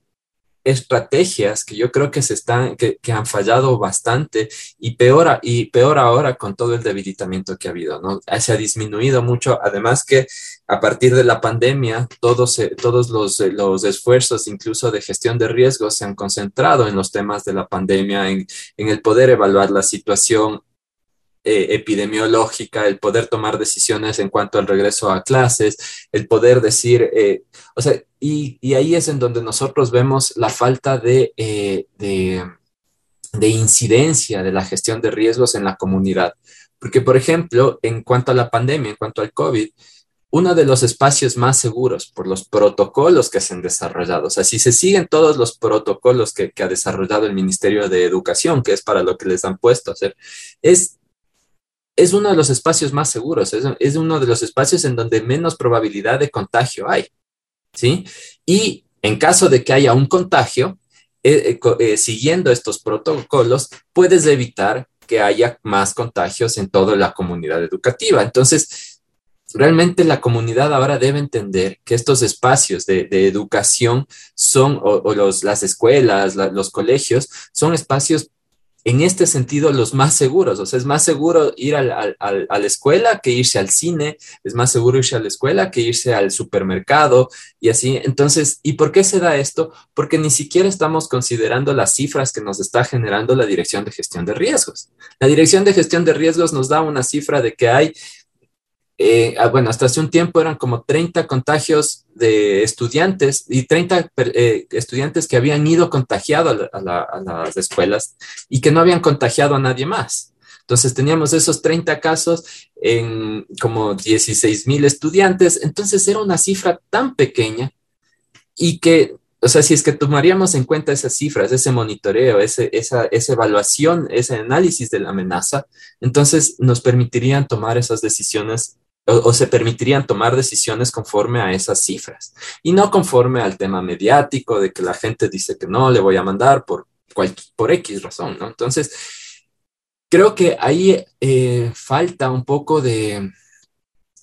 estrategias que yo creo que se están, que, han fallado bastante y peor, y peor ahora con todo el debilitamiento que ha habido, ¿no? Se ha disminuido mucho, además que a partir de la pandemia, todos, todos los, los esfuerzos, incluso de gestión de riesgos, se han concentrado en los temas de la pandemia, en, en el poder evaluar la situación, eh, epidemiológica, el poder tomar decisiones en cuanto al regreso a clases, el poder decir, eh, o sea, y, ahí es en donde nosotros vemos la falta eh, de, de, incidencia de la gestión de riesgos en la comunidad. Porque, por ejemplo, en cuanto a la pandemia, en cuanto al COVID, uno de los espacios más seguros por los protocolos que se han desarrollado. O sea, si se siguen todos los protocolos que, que, ha desarrollado el Ministerio de Educación, que es para lo que les han puesto a hacer, es es uno de los espacios más seguros, es, uno de los espacios en donde menos probabilidad de contagio hay, ¿sí? Y en caso de que haya un contagio, eh, eh, eh, siguiendo estos protocolos, puedes evitar que haya más contagios en toda la comunidad educativa. Entonces, realmente la comunidad ahora debe entender que estos espacios de, educación son, o, los, las escuelas, los colegios, son espacios en este sentido los más seguros. O sea, es más seguro ir a la escuela que irse al cine, es más seguro irse a la escuela que irse al supermercado y así. Entonces, ¿y por qué se da esto? Porque ni siquiera estamos considerando las cifras que nos está generando la Dirección de Gestión de Riesgos. La Dirección de Gestión de Riesgos nos da una cifra de que hay eh, ah, bueno, hasta hace un tiempo eran como 30 contagios de estudiantes y 30 eh, estudiantes que habían ido contagiados a, las escuelas y que no habían contagiado a nadie más. Entonces teníamos esos 30 casos en como 16 mil estudiantes. Entonces era una cifra tan pequeña y que, o sea, si es que tomaríamos en cuenta esas cifras, ese monitoreo, ese, esa, esa evaluación, ese análisis de la amenaza, entonces nos permitirían tomar esas decisiones o, se permitirían tomar decisiones conforme a esas cifras y no conforme al tema mediático de que la gente dice que no, le voy a mandar por, por X razón, ¿no? Entonces, creo que ahí eh, falta un poco de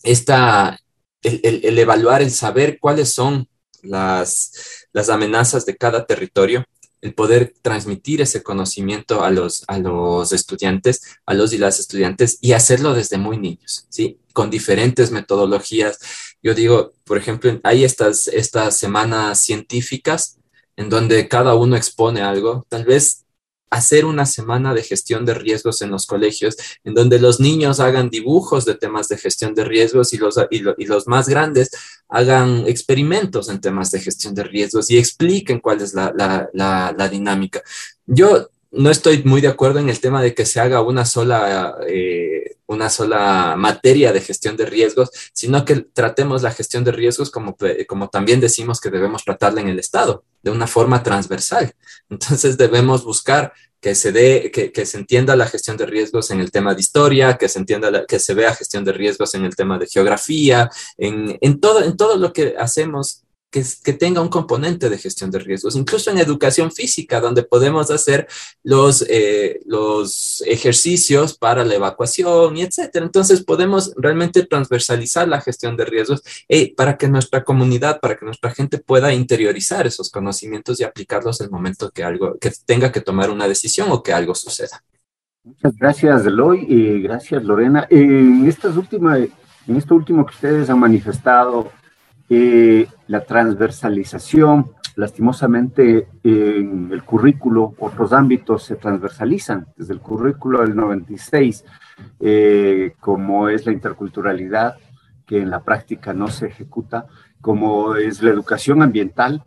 esta, el, evaluar, el saber cuáles son las, las amenazas de cada territorio el poder transmitir ese conocimiento a los, a los estudiantes, a los y las estudiantes y hacerlo desde muy niños, ¿sí? Con diferentes metodologías. Yo digo, por ejemplo, hay estas, estas semanas científicas en donde cada uno expone algo. Tal vez hacer una semana de gestión de riesgos en los colegios, en donde los niños hagan dibujos de temas de gestión de riesgos y los, y, los más grandes hagan experimentos en temas de gestión de riesgos y expliquen cuál es la, la dinámica. Yo no estoy muy de acuerdo en el tema de que se haga una sola, eh, una sola materia de gestión de riesgos, sino que tratemos la gestión de riesgos como, como también decimos que debemos tratarla en el Estado, de una forma transversal. Entonces debemos buscar que se dé, que, se entienda la gestión de riesgos en el tema de historia, que se entienda, que se vea gestión de riesgos en el tema de geografía, en, en, todo, en todo lo que hacemos que, tenga un componente de gestión de riesgos, incluso en educación física, donde podemos hacer los, eh, los ejercicios para la evacuación y etcétera. Entonces podemos realmente transversalizar la gestión de riesgos eh, para que nuestra comunidad, para que nuestra gente pueda interiorizar esos conocimientos y aplicarlos en el momento que algo, que tenga que tomar una decisión o que algo suceda. Muchas gracias, Eloy, y gracias, Lorena. En, estas últimas, en esto último que ustedes han manifestado, eh, la transversalización, lastimosamente en el currículo, otros ámbitos se transversalizan, desde el currículo del 96, eh, como es la interculturalidad, que en la práctica no se ejecuta, como es la educación ambiental,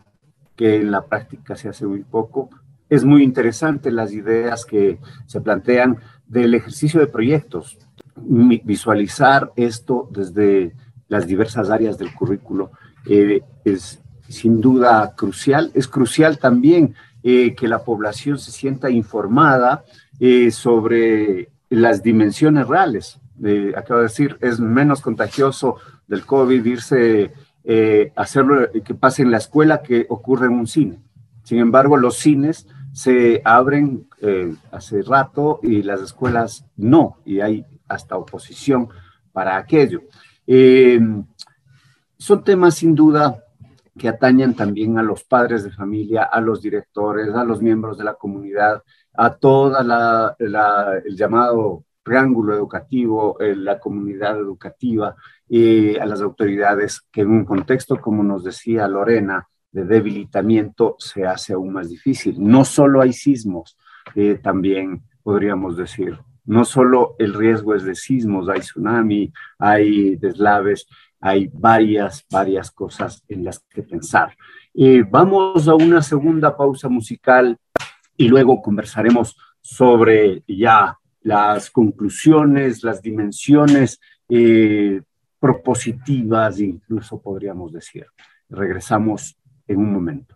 que en la práctica se hace muy poco, es muy interesante las ideas que se plantean del ejercicio de proyectos, visualizar esto desde las diversas áreas del currículo eh, es sin duda crucial. Es crucial también eh, que la población se sienta informada eh, sobre las dimensiones reales. acabo de decir, es menos contagioso del COVID irse hacerlo que pase en la escuela que ocurre en un cine. Sin embargo, los cines se abren hace rato y las escuelas no, y hay hasta oposición para aquello. Eh, son temas sin duda que atañen también a los padres de familia, a los directores, a los miembros de la comunidad, a toda la, el llamado triángulo educativo, eh, la comunidad educativa, y a las autoridades que en un contexto, como nos decía Lorena, de debilitamiento se hace aún más difícil. No solo hay sismos, eh, también podríamos decir, no solo el riesgo es de sismos, hay tsunami, hay deslaves, hay varias, varias cosas en las que pensar. Vamos a una segunda pausa musical y luego conversaremos sobre ya las conclusiones, las dimensiones eh, propositivas, incluso podríamos decir. Regresamos en un momento.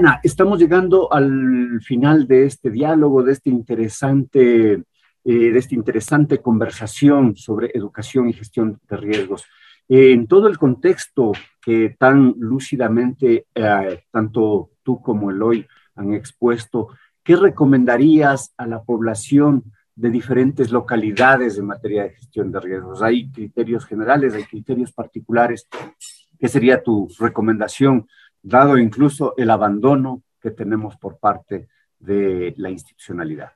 Lorena, estamos llegando al final de este diálogo, de este interesante, eh, de esta interesante conversación sobre educación y gestión de riesgos. Eh, en todo el contexto que tan lúcidamente eh, tanto tú como Eloy han expuesto, ¿qué recomendarías a la población de diferentes localidades en materia de gestión de riesgos? Hay criterios generales, hay criterios particulares. ¿Qué sería tu recomendación? Dado incluso el abandono que tenemos por parte de la institucionalidad?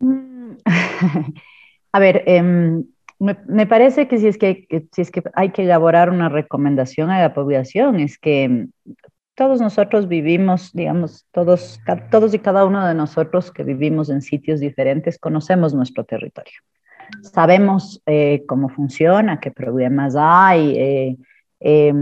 A ver, eh, me, parece que si es que, si es que hay que elaborar una recomendación a la población, es que todos nosotros vivimos, digamos, todos, todos y cada uno de nosotros que vivimos en sitios diferentes, conocemos nuestro territorio. Sabemos eh, cómo funciona, qué problemas hay, eh, eh,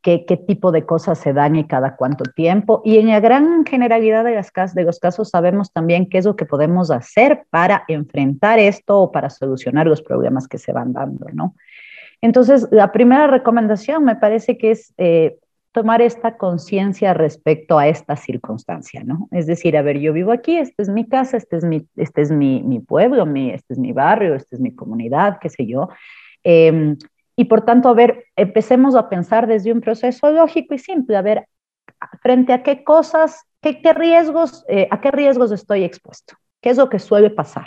qué, qué, tipo de cosas se dan y cada cuánto tiempo. Y en la gran generalidad de, las, de los casos sabemos también qué es lo que podemos hacer para enfrentar esto o para solucionar los problemas que se van dando, ¿no? Entonces, la primera recomendación me parece que es eh, tomar esta conciencia respecto a esta circunstancia, ¿no? Es decir, a ver, yo vivo aquí, esta es mi casa, este es mi, este es mi, mi pueblo, mi, este es mi barrio, esta es mi comunidad, qué sé yo. Eh, y por tanto, a ver, empecemos a pensar desde un proceso lógico y simple, a ver, frente a qué cosas, qué, riesgos, eh, a qué riesgos estoy expuesto, qué es lo que suele pasar.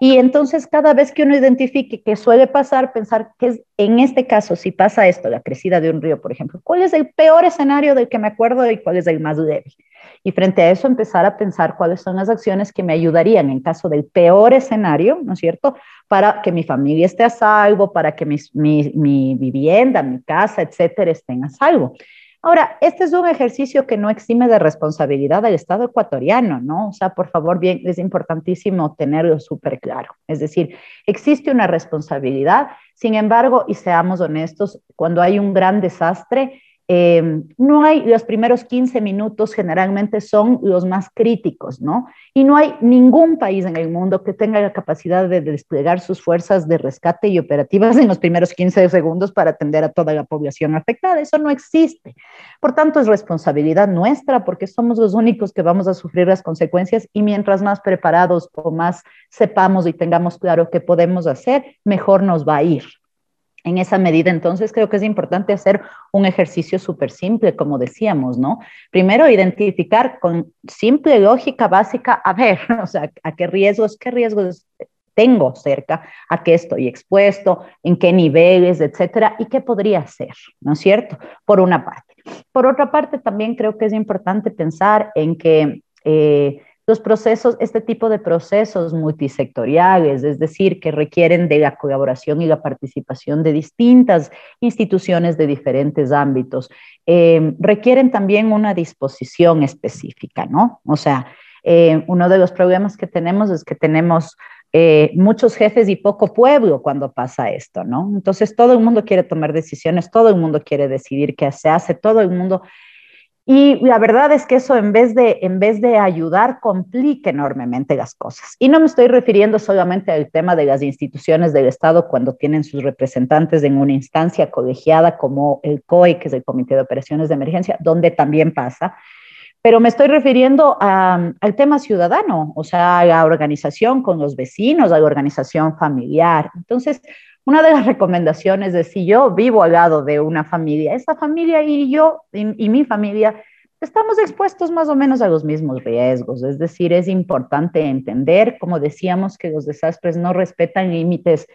Y entonces, cada vez que uno identifique qué suele pasar, pensar que es, en este caso, si pasa esto, la crecida de un río, por ejemplo, ¿cuál es el peor escenario del que me acuerdo y cuál es el más leve? Y frente a eso, empezar a pensar cuáles son las acciones que me ayudarían en caso del peor escenario, ¿no es cierto? Para que mi familia esté a salvo, para que mi, mi, mi vivienda, mi casa, etcétera, estén a salvo. Ahora, este es un ejercicio que no exime de responsabilidad del Estado ecuatoriano, ¿no? O sea, por favor, bien, es importantísimo tenerlo súper claro. Es decir, existe una responsabilidad, sin embargo, y seamos honestos, cuando hay un gran desastre, eh, no hay, los primeros 15 minutos generalmente son los más críticos, ¿no? Y no hay ningún país en el mundo que tenga la capacidad de desplegar sus fuerzas de rescate y operativas en los primeros 15 segundos para atender a toda la población afectada. Eso no existe. Por tanto, es responsabilidad nuestra porque somos los únicos que vamos a sufrir las consecuencias y mientras más preparados o más sepamos y tengamos claro qué podemos hacer, mejor nos va a ir, en esa medida, entonces creo que es importante hacer un ejercicio súper simple, como decíamos, ¿no? Primero, identificar con simple lógica básica, a ver, o sea, a qué riesgos, qué riesgos tengo cerca, a qué estoy expuesto, en qué niveles, etcétera, y qué podría hacer, ¿no es cierto? Por una parte. Por otra parte, también creo que es importante pensar en que eh, los procesos, este tipo de procesos multisectoriales, es decir, que requieren de la colaboración y la participación de distintas instituciones de diferentes ámbitos, eh, requieren también una disposición específica, ¿no? O sea, eh, uno de los problemas que tenemos es que tenemos eh, muchos jefes y poco pueblo cuando pasa esto, ¿no? Entonces todo el mundo quiere tomar decisiones, todo el mundo quiere decidir qué se hace, todo el mundo y la verdad es que eso en vez, de, en vez de ayudar complica enormemente las cosas. Y no me estoy refiriendo solamente al tema de las instituciones del Estado cuando tienen sus representantes en una instancia colegiada como el COE, que es el Comité de Operaciones de Emergencia, donde también pasa, pero me estoy refiriendo a, al tema ciudadano, o sea, a la organización con los vecinos, a la organización familiar. Entonces, una de las recomendaciones es si yo vivo al lado de una familia, esa familia y yo y, y mi familia estamos expuestos más o menos a los mismos riesgos. Es decir, es importante entender, como decíamos, que los desastres no respetan límites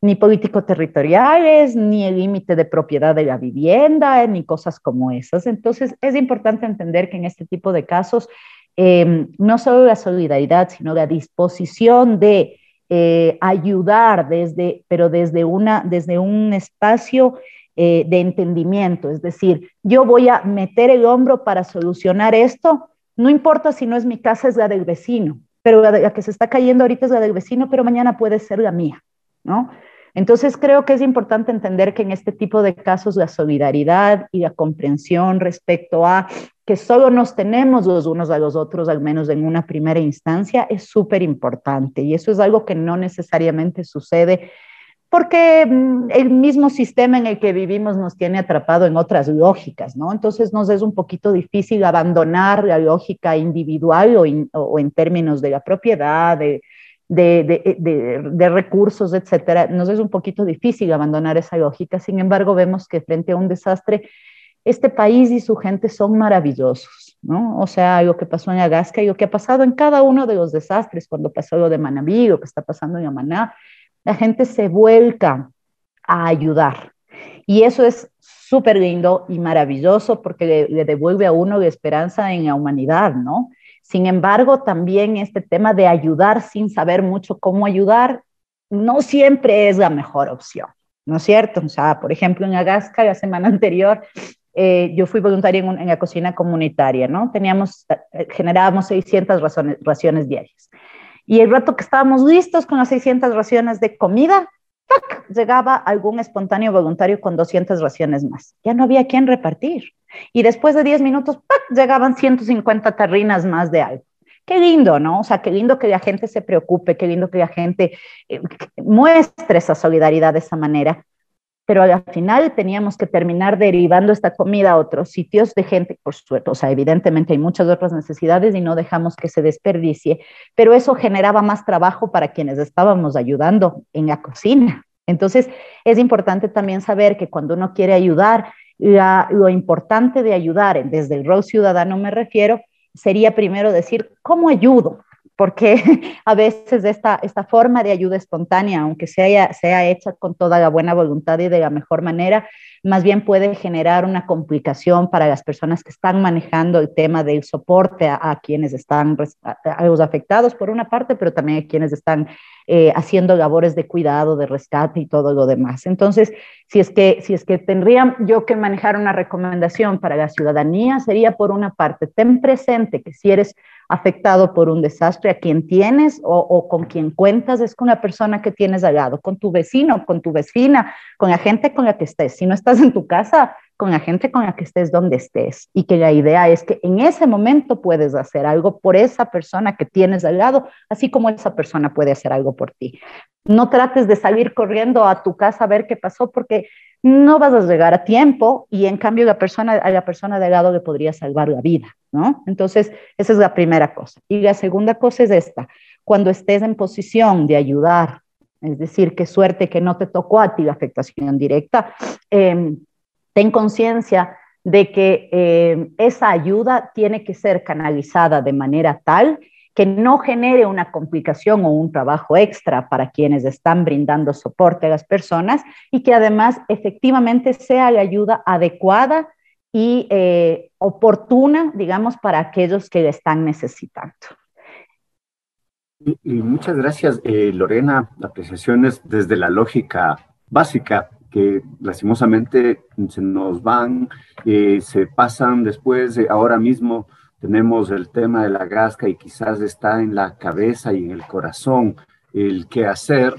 ni político-territoriales, ni el límite de propiedad de la vivienda, ni cosas como esas. Entonces, es importante entender que en este tipo de casos, eh, no solo la solidaridad, sino la disposición de eh, ayudar desde, pero desde, una, desde un espacio eh, de entendimiento, es decir, yo voy a meter el hombro para solucionar esto, no importa si no es mi casa, es la del vecino, pero la, la que se está cayendo ahorita es la del vecino, pero mañana puede ser la mía, ¿no? Entonces creo que es importante entender que en este tipo de casos la solidaridad y la comprensión respecto a que solo nos tenemos los unos a los otros, al menos en una primera instancia, es súper importante. Y eso es algo que no necesariamente sucede porque mm, el mismo sistema en el que vivimos nos tiene atrapado en otras lógicas, ¿no? Entonces nos es un poquito difícil abandonar la lógica individual o, en términos de la propiedad, de, de, recursos, etcétera, nos es un poquito difícil abandonar esa lógica. Sin embargo, vemos que frente a un desastre, este país y su gente son maravillosos, ¿no? O sea, lo que pasó en Agasca y lo que ha pasado en cada uno de los desastres, cuando pasó lo de Manabí, lo que está pasando en Amaná, la gente se vuelca a ayudar. Y eso es súper lindo y maravilloso porque le, le, devuelve a uno la esperanza en la humanidad, ¿no? Sin embargo, también este tema de ayudar sin saber mucho cómo ayudar no siempre es la mejor opción, ¿no es cierto? O sea, por ejemplo, en Agasca, la semana anterior, eh, yo fui voluntaria en, un, la cocina comunitaria, ¿no? Teníamos, eh, generábamos 600 razones, raciones diarias. Y el rato que estábamos listos con las 600 raciones de comida, ¡tac! llegaba algún espontáneo voluntario con 200 raciones más. Ya no había quien repartir. Y después de 10 minutos, ¡pac! llegaban 150 tarrinas más de algo. Qué lindo, ¿no? O sea, qué lindo que la gente se preocupe, qué lindo que la gente eh, muestre esa solidaridad de esa manera. Pero al final teníamos que terminar derivando esta comida a otros sitios de gente, por suerte, o sea, evidentemente hay muchas otras necesidades y no dejamos que se desperdicie, pero eso generaba más trabajo para quienes estábamos ayudando en la cocina. Entonces, es importante también saber que cuando uno quiere ayudar, lo importante de ayudar, desde el rol ciudadano me refiero, sería primero decir, ¿cómo ayudo? Porque a veces esta, esta forma de ayuda espontánea, aunque sea, sea hecha con toda la buena voluntad y de la mejor manera, más bien puede generar una complicación para las personas que están manejando el tema del soporte a, quienes están afectados por una parte, pero también a quienes están eh, haciendo labores de cuidado, de rescate y todo lo demás. Entonces, si es que, si es que tendría yo que manejar una recomendación para la ciudadanía, sería por una parte, ten presente que si eres afectado por un desastre, a quien tienes o, o, con quien cuentas es con la persona que tienes al lado, con tu vecino, con tu vecina, con la gente con la que estés. Si no estás en tu casa, con la gente con la que estés donde estés. Y que la idea es que en ese momento puedes hacer algo por esa persona que tienes al lado, así como esa persona puede hacer algo por ti. No trates de salir corriendo a tu casa a ver qué pasó porque no vas a llegar a tiempo y en cambio la persona, a la persona de al lado le podría salvar la vida, ¿no? Entonces, esa es la primera cosa. Y la segunda cosa es esta, cuando estés en posición de ayudar, es decir, qué suerte que no te tocó a ti la afectación directa, eh, ten conciencia de que eh, esa ayuda tiene que ser canalizada de manera tal que no genere una complicación o un trabajo extra para quienes están brindando soporte a las personas y que además efectivamente sea la ayuda adecuada y eh, oportuna, digamos, para aquellos que la están necesitando. Y, muchas gracias, eh, Lorena. Apreciaciones desde la lógica básica que lastimosamente se nos van, eh, se pasan después, eh, ahora mismo tenemos el tema de la gasca y quizás está en la cabeza y en el corazón el qué hacer,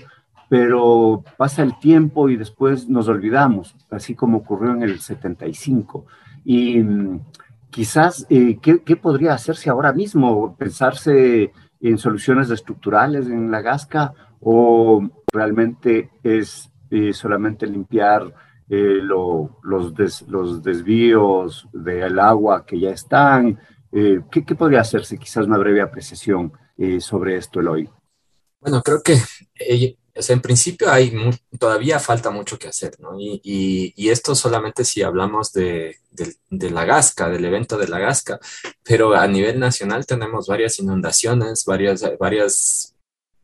pero pasa el tiempo y después nos olvidamos, así como ocurrió en el 75. Y mm, quizás, eh, ¿qué, ¿qué, podría hacerse ahora mismo? ¿Pensarse en soluciones estructurales en la gasca o realmente es y solamente limpiar eh, lo, los, los, desvíos del agua que ya están. Eh, ¿qué, ¿qué, podría hacerse? Quizás una breve apreciación eh, sobre esto, Eloy. Bueno, creo que o en principio hay todavía falta mucho que hacer, ¿no? Y, esto solamente si hablamos de, la Gasca, del evento de la Gasca, pero a nivel nacional tenemos varias inundaciones, varias, varias,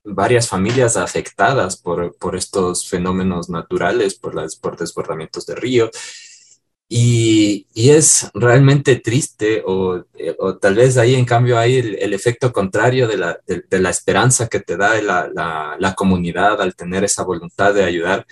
varias familias afectadas por, por estos fenómenos naturales, por, las, por desbordamientos de río. Y, y, es realmente triste o, eh, o, tal vez ahí en cambio hay el, efecto contrario de la, de la, esperanza que te da la, la, la, comunidad al tener esa voluntad de ayudar,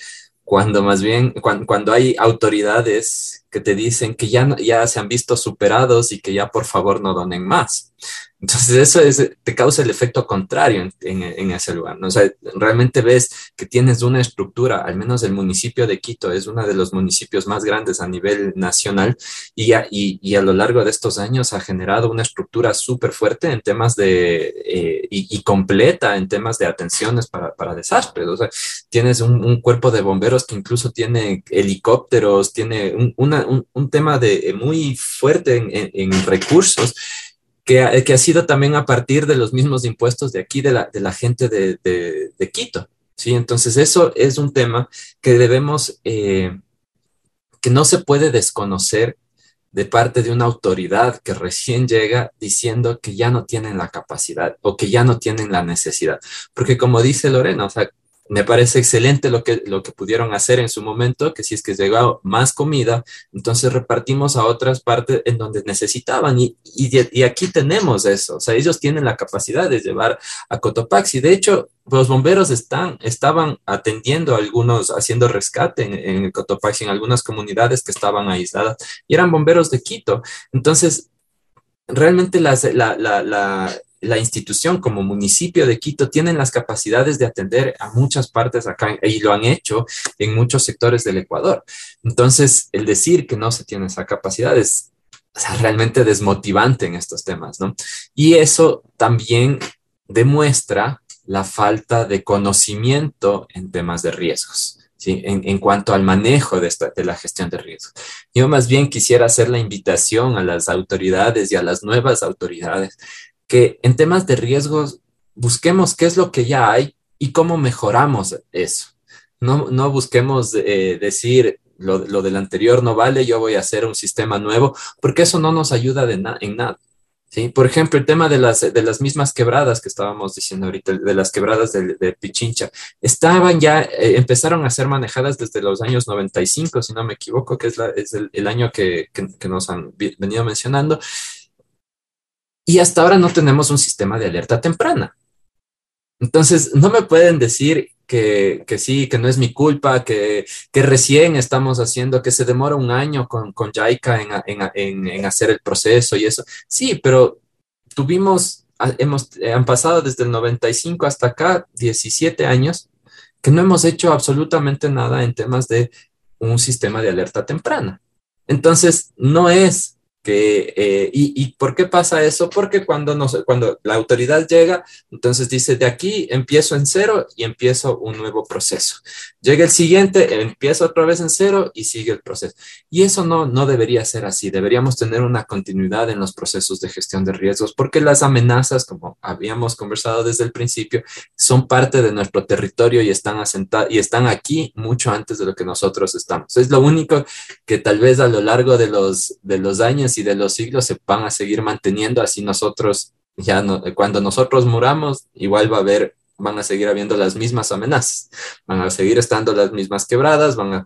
cuando más bien, cuando, cuando, hay autoridades que te dicen que ya, ya se han visto superados y que ya por favor no donen más. Entonces eso es, te causa el efecto contrario en, en, en, ese lugar. ¿no? O sea, realmente ves que tienes una estructura, al menos el municipio de Quito es uno de los municipios más grandes a nivel nacional y a, y, y a lo largo de estos años ha generado una estructura súper fuerte en temas de, eh, y, y, completa en temas de atenciones para, para desastres. O sea, tienes un, un, cuerpo de bomberos que incluso tiene helicópteros, tiene un, una, un tema de, muy fuerte en, recursos que, que, ha sido también a partir de los mismos impuestos de aquí, de la, de la gente de, de, de, Quito. ¿sí? Entonces, eso es un tema que debemos, eh, que no se puede desconocer de parte de una autoridad que recién llega diciendo que ya no tienen la capacidad o que ya no tienen la necesidad. Porque como dice Lorena, o sea, me parece excelente lo que, lo que pudieron hacer en su momento, que si es que llegó más comida, entonces repartimos a otras partes en donde necesitaban y, y, aquí tenemos eso, o sea, ellos tienen la capacidad de llevar a Cotopaxi. De hecho, los bomberos están, estaban atendiendo a algunos, haciendo rescate en, en el Cotopaxi, en algunas comunidades que estaban aisladas y eran bomberos de Quito. Entonces, realmente la la institución como municipio de Quito tienen las capacidades de atender a muchas partes acá y lo han hecho en muchos sectores del Ecuador. Entonces, el decir que no se tiene esa capacidad es realmente desmotivante en estos temas, ¿no? Y eso también demuestra la falta de conocimiento en temas de riesgos. ¿Sí? En, en, cuanto al manejo de, esta, de la gestión de riesgos. Yo más bien quisiera hacer la invitación a las autoridades y a las nuevas autoridades que en temas de riesgos busquemos qué es lo que ya hay y cómo mejoramos eso. No, no busquemos eh, decir lo, lo, del anterior no vale, yo voy a hacer un sistema nuevo, porque eso no nos ayuda de en nada. ¿sí? Por ejemplo, el tema de las, de las mismas quebradas que estábamos diciendo ahorita, de las quebradas de, de Pichincha, estaban ya, eh, empezaron a ser manejadas desde los años 95, si no me equivoco, que es, la, es el, el, año que, que, que nos han venido mencionando, y hasta ahora no tenemos un sistema de alerta temprana. Entonces, no me pueden decir que, sí, que no es mi culpa, que, recién estamos haciendo, que se demora un año con, con Jaika en, en, hacer el proceso y eso. Sí, pero tuvimos, hemos, han pasado desde el 95 hasta acá 17 años que no hemos hecho absolutamente nada en temas de un sistema de alerta temprana. Entonces, no es que, eh, y, y, por qué pasa eso? Porque cuando, nos, cuando la autoridad llega, entonces dice, de aquí empiezo en cero y empiezo un nuevo proceso. Llega el siguiente, empieza otra vez en cero y sigue el proceso. Y eso no, no debería ser así. Deberíamos tener una continuidad en los procesos de gestión de riesgos, porque las amenazas, como habíamos conversado desde el principio, son parte de nuestro territorio y están asentadas y están aquí mucho antes de lo que nosotros estamos. Es lo único que tal vez a lo largo de los, de los años y de los siglos se van a seguir manteniendo así nosotros ya no, cuando nosotros muramos igual va a haber van a seguir habiendo las mismas amenazas, van a seguir estando las mismas quebradas, van a,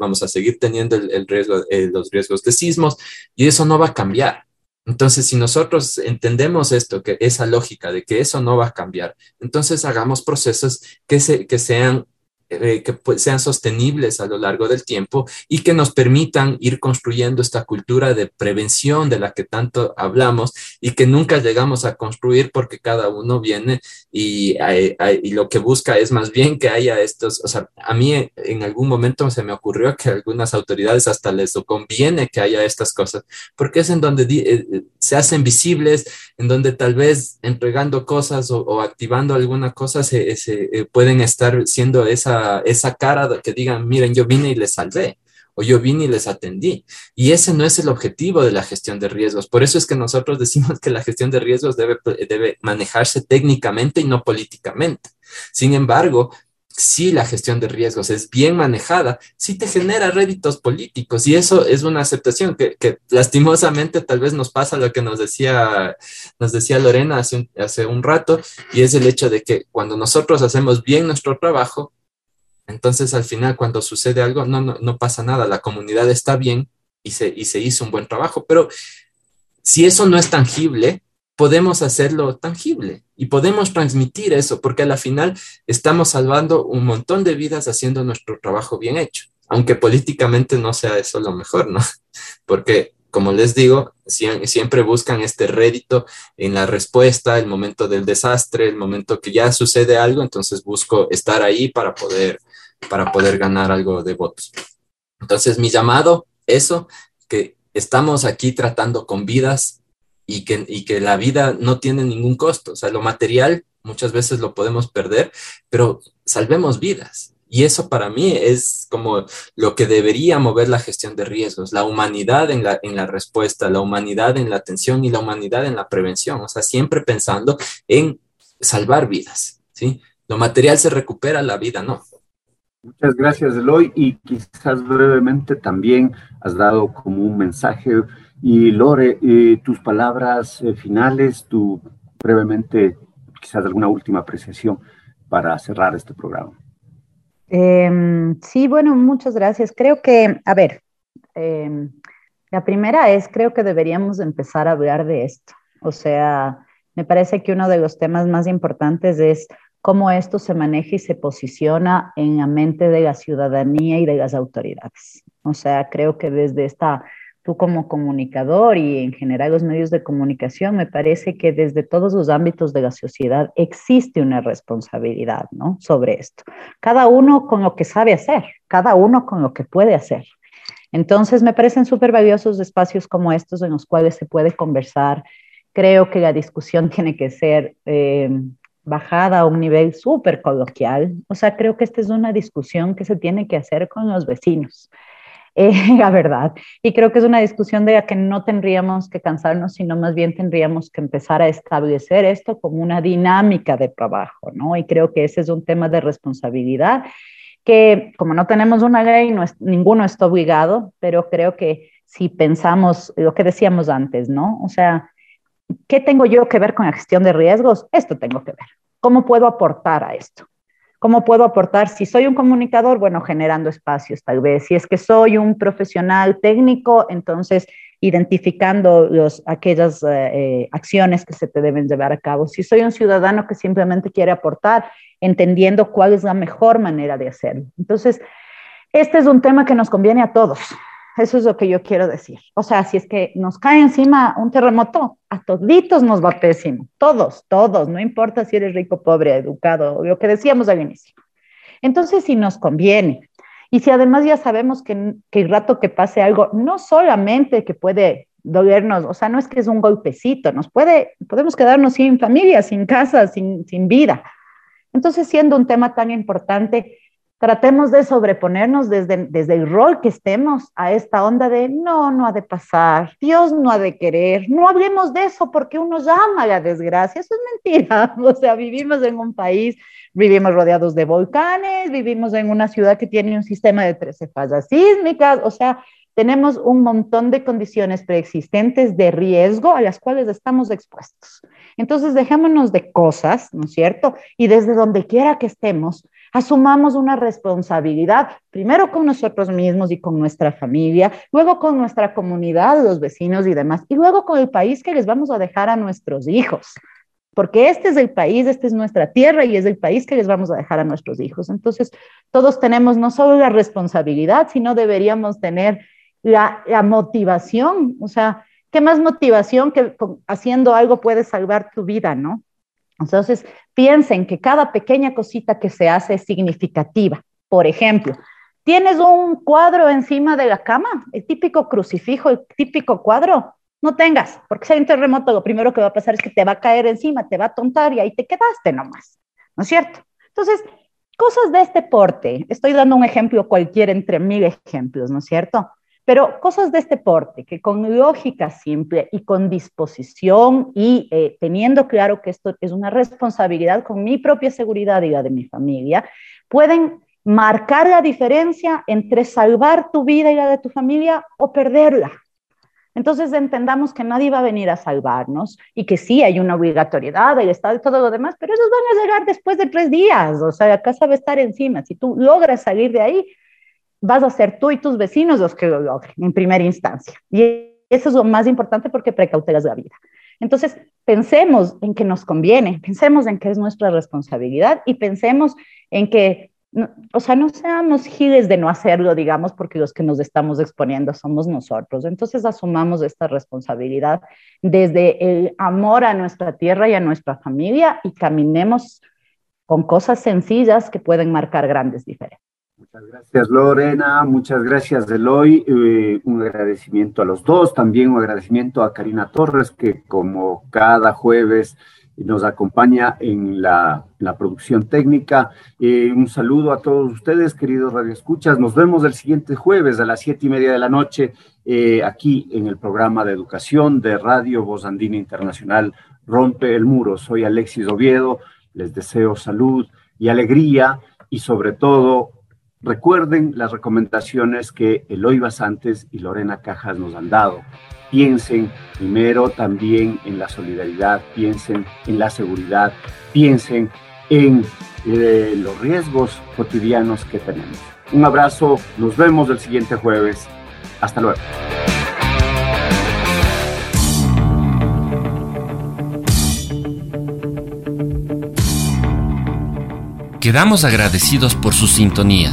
vamos a seguir teniendo el, el riesgo, eh, los riesgos de sismos y eso no va a cambiar. Entonces, si nosotros entendemos esto, que esa lógica de que eso no va a cambiar, entonces hagamos procesos que, se, que sean eh, que pues, sean sostenibles a lo largo del tiempo y que nos permitan ir construyendo esta cultura de prevención de la que tanto hablamos y que nunca llegamos a construir porque cada uno viene y, hay, hay, y lo que busca es más bien que haya estos, o sea, a mí en algún momento se me ocurrió que a algunas autoridades hasta les conviene que haya estas cosas, porque es en donde eh, se hacen visibles, en donde tal vez entregando cosas o, o activando alguna cosa se, se eh, pueden estar siendo esa esa, cara que digan, miren, yo vine y les salvé o yo vine y les atendí. Y ese no es el objetivo de la gestión de riesgos. Por eso es que nosotros decimos que la gestión de riesgos debe, debe manejarse técnicamente y no políticamente. Sin embargo, si la gestión de riesgos es bien manejada, sí te genera réditos políticos y eso es una aceptación que, lastimosamente tal vez nos pasa lo que nos decía, nos decía Lorena hace hace un rato y es el hecho de que cuando nosotros hacemos bien nuestro trabajo, entonces al final cuando sucede algo no, no, pasa nada, la comunidad está bien y se, y se hizo un buen trabajo, pero si eso no es tangible, podemos hacerlo tangible y podemos transmitir eso, porque a la final estamos salvando un montón de vidas haciendo nuestro trabajo bien hecho, aunque políticamente no sea eso lo mejor, ¿no? Porque, como les digo, siempre buscan este rédito en la respuesta, el momento del desastre, el momento que ya sucede algo, entonces busco estar ahí para poder, para poder ganar algo de votos. Entonces, mi llamado, eso, que estamos aquí tratando con vidas y que, y que la vida no tiene ningún costo. O sea, lo material muchas veces lo podemos perder, pero salvemos vidas. Y eso para mí es como lo que debería mover la gestión de riesgos, la humanidad en la, en la respuesta, la humanidad en la atención y la humanidad en la prevención. O sea, siempre pensando en salvar vidas, ¿sí? Lo material se recupera, la vida no. Muchas gracias, Eloy. Y quizás brevemente también has dado como un mensaje y Lore, eh, tus palabras eh, finales, tu brevemente, quizás alguna última apreciación para cerrar este programa. Eh, sí, bueno, muchas gracias. Creo que, a ver, em, la primera es, creo que deberíamos empezar a hablar de esto. O sea, me parece que uno de los temas más importantes es cómo esto se maneja y se posiciona en la mente de la ciudadanía y de las autoridades. O sea, creo que desde esta tú como comunicador y en general los medios de comunicación, me parece que desde todos los ámbitos de la sociedad existe una responsabilidad, ¿no? Sobre esto. Cada uno con lo que sabe hacer, cada uno con lo que puede hacer. Entonces, me parecen súper valiosos espacios como estos en los cuales se puede conversar. Creo que la discusión tiene que ser eh, bajada a un nivel súper coloquial. O sea, creo que esta es una discusión que se tiene que hacer con los vecinos eh, la verdad. Y creo que es una discusión de la que no tendríamos que cansarnos, sino más bien tendríamos que empezar a establecer esto como una dinámica de trabajo, ¿no? Y creo que ese es un tema de responsabilidad que como no tenemos una ley, no es, ninguno está obligado, pero creo que si pensamos lo que decíamos antes, ¿no? O sea, ¿qué tengo yo que ver con la gestión de riesgos? Esto tengo que ver. ¿Cómo puedo aportar a esto? ¿Cómo puedo aportar? Si soy un comunicador, bueno, generando espacios tal vez. Si es que soy un profesional técnico, entonces identificando los, aquellas eh, eh, acciones que se te deben llevar a cabo. Si soy un ciudadano que simplemente quiere aportar, entendiendo cuál es la mejor manera de hacerlo. Entonces, este es un tema que nos conviene a todos. Eso es lo que yo quiero decir. O sea, si es que nos cae encima un terremoto, a toditos nos va pésimo. Todos, todos, no importa si eres rico, pobre, educado, lo que decíamos al inicio. Entonces, si nos conviene, y si además ya sabemos que, que el rato que pase algo, no solamente que puede dolernos, o sea, no es que es un golpecito, nos puede, podemos quedarnos sin familia, sin casa, sin, sin vida. Entonces, siendo un tema tan importante, Tratemos de sobreponernos desde, desde el rol que estemos a esta onda de no, no ha de pasar, Dios no ha de querer, no hablemos de eso porque uno llama la desgracia, eso es mentira, o sea, vivimos en un país, vivimos rodeados de volcanes, vivimos en una ciudad que tiene un sistema de 13 fallas sísmicas, o sea, tenemos un montón de condiciones preexistentes de riesgo a las cuales estamos expuestos. Entonces, dejémonos de cosas, ¿no es cierto? Y desde donde quiera que estemos, asumamos una responsabilidad, primero con nosotros mismos y con nuestra familia, luego con nuestra comunidad, los vecinos y demás, y luego con el país que les vamos a dejar a nuestros hijos. Porque este es el país, esta es nuestra tierra y es el país que les vamos a dejar a nuestros hijos. Entonces, todos tenemos no solo la responsabilidad, sino deberíamos tener la, motivación. O sea, ¿qué más motivación que haciendo algo puede salvar tu vida, no? Entonces, piensen que cada pequeña cosita que se hace es significativa. Por ejemplo, tienes un cuadro encima de la cama, el típico crucifijo, el típico cuadro, no tengas, porque si hay un terremoto, lo primero que va a pasar es que te va a caer encima, te va a tontar y ahí te quedaste nomás, ¿no es cierto? Entonces, cosas de este porte, estoy dando un ejemplo cualquiera entre mil ejemplos, ¿no es cierto? Pero cosas de este porte, que con lógica simple y con disposición y eh, teniendo claro que esto es una responsabilidad con mi propia seguridad y la de mi familia, pueden marcar la diferencia entre salvar tu vida y la de tu familia o perderla. Entonces entendamos que nadie va a venir a salvarnos y que sí hay una obligatoriedad del Estado y todo lo demás, pero esos van a llegar después de tres días, o sea, la casa va a estar encima. Si tú logras salir de ahí, vas a ser tú y tus vecinos los que lo logren en primera instancia. Y eso es lo más importante porque precautelas la vida. Entonces, pensemos en que nos conviene, pensemos en que es nuestra responsabilidad y pensemos en que o sea, no seamos giles de no hacerlo, digamos, porque los que nos estamos exponiendo somos nosotros. Entonces asumamos esta responsabilidad desde el amor a nuestra tierra y a nuestra familia y caminemos con cosas sencillas que pueden marcar grandes diferencias. Muchas gracias Lorena, muchas gracias Eloy, eh, un agradecimiento a los dos, también un agradecimiento a Karina Torres que como cada jueves nos acompaña en la, producción técnica. Eh, un saludo a todos ustedes, queridos radioescuchas. Nos vemos el siguiente jueves a las siete y media de la noche eh, aquí en el programa de educación de Radio Voz Andina Internacional Rompe el Muro. Soy Alexis Oviedo. Les deseo salud y alegría y sobre todo recuerden las recomendaciones que Eloy Basantes y Lorena Cajas nos han dado piensen primero también en la solidaridad, piensen en la seguridad, piensen en eh, los riesgos cotidianos que tenemos. Un abrazo, nos vemos el siguiente jueves. Hasta luego. Quedamos agradecidos por su sintonía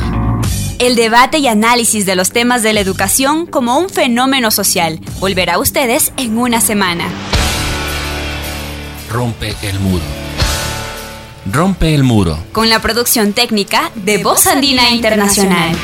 el debate y análisis de los temas de la educación como un fenómeno social. Volverá a ustedes en una semana. Rompe el muro. Rompe el muro. Con la producción técnica de Voz Andina Internacional.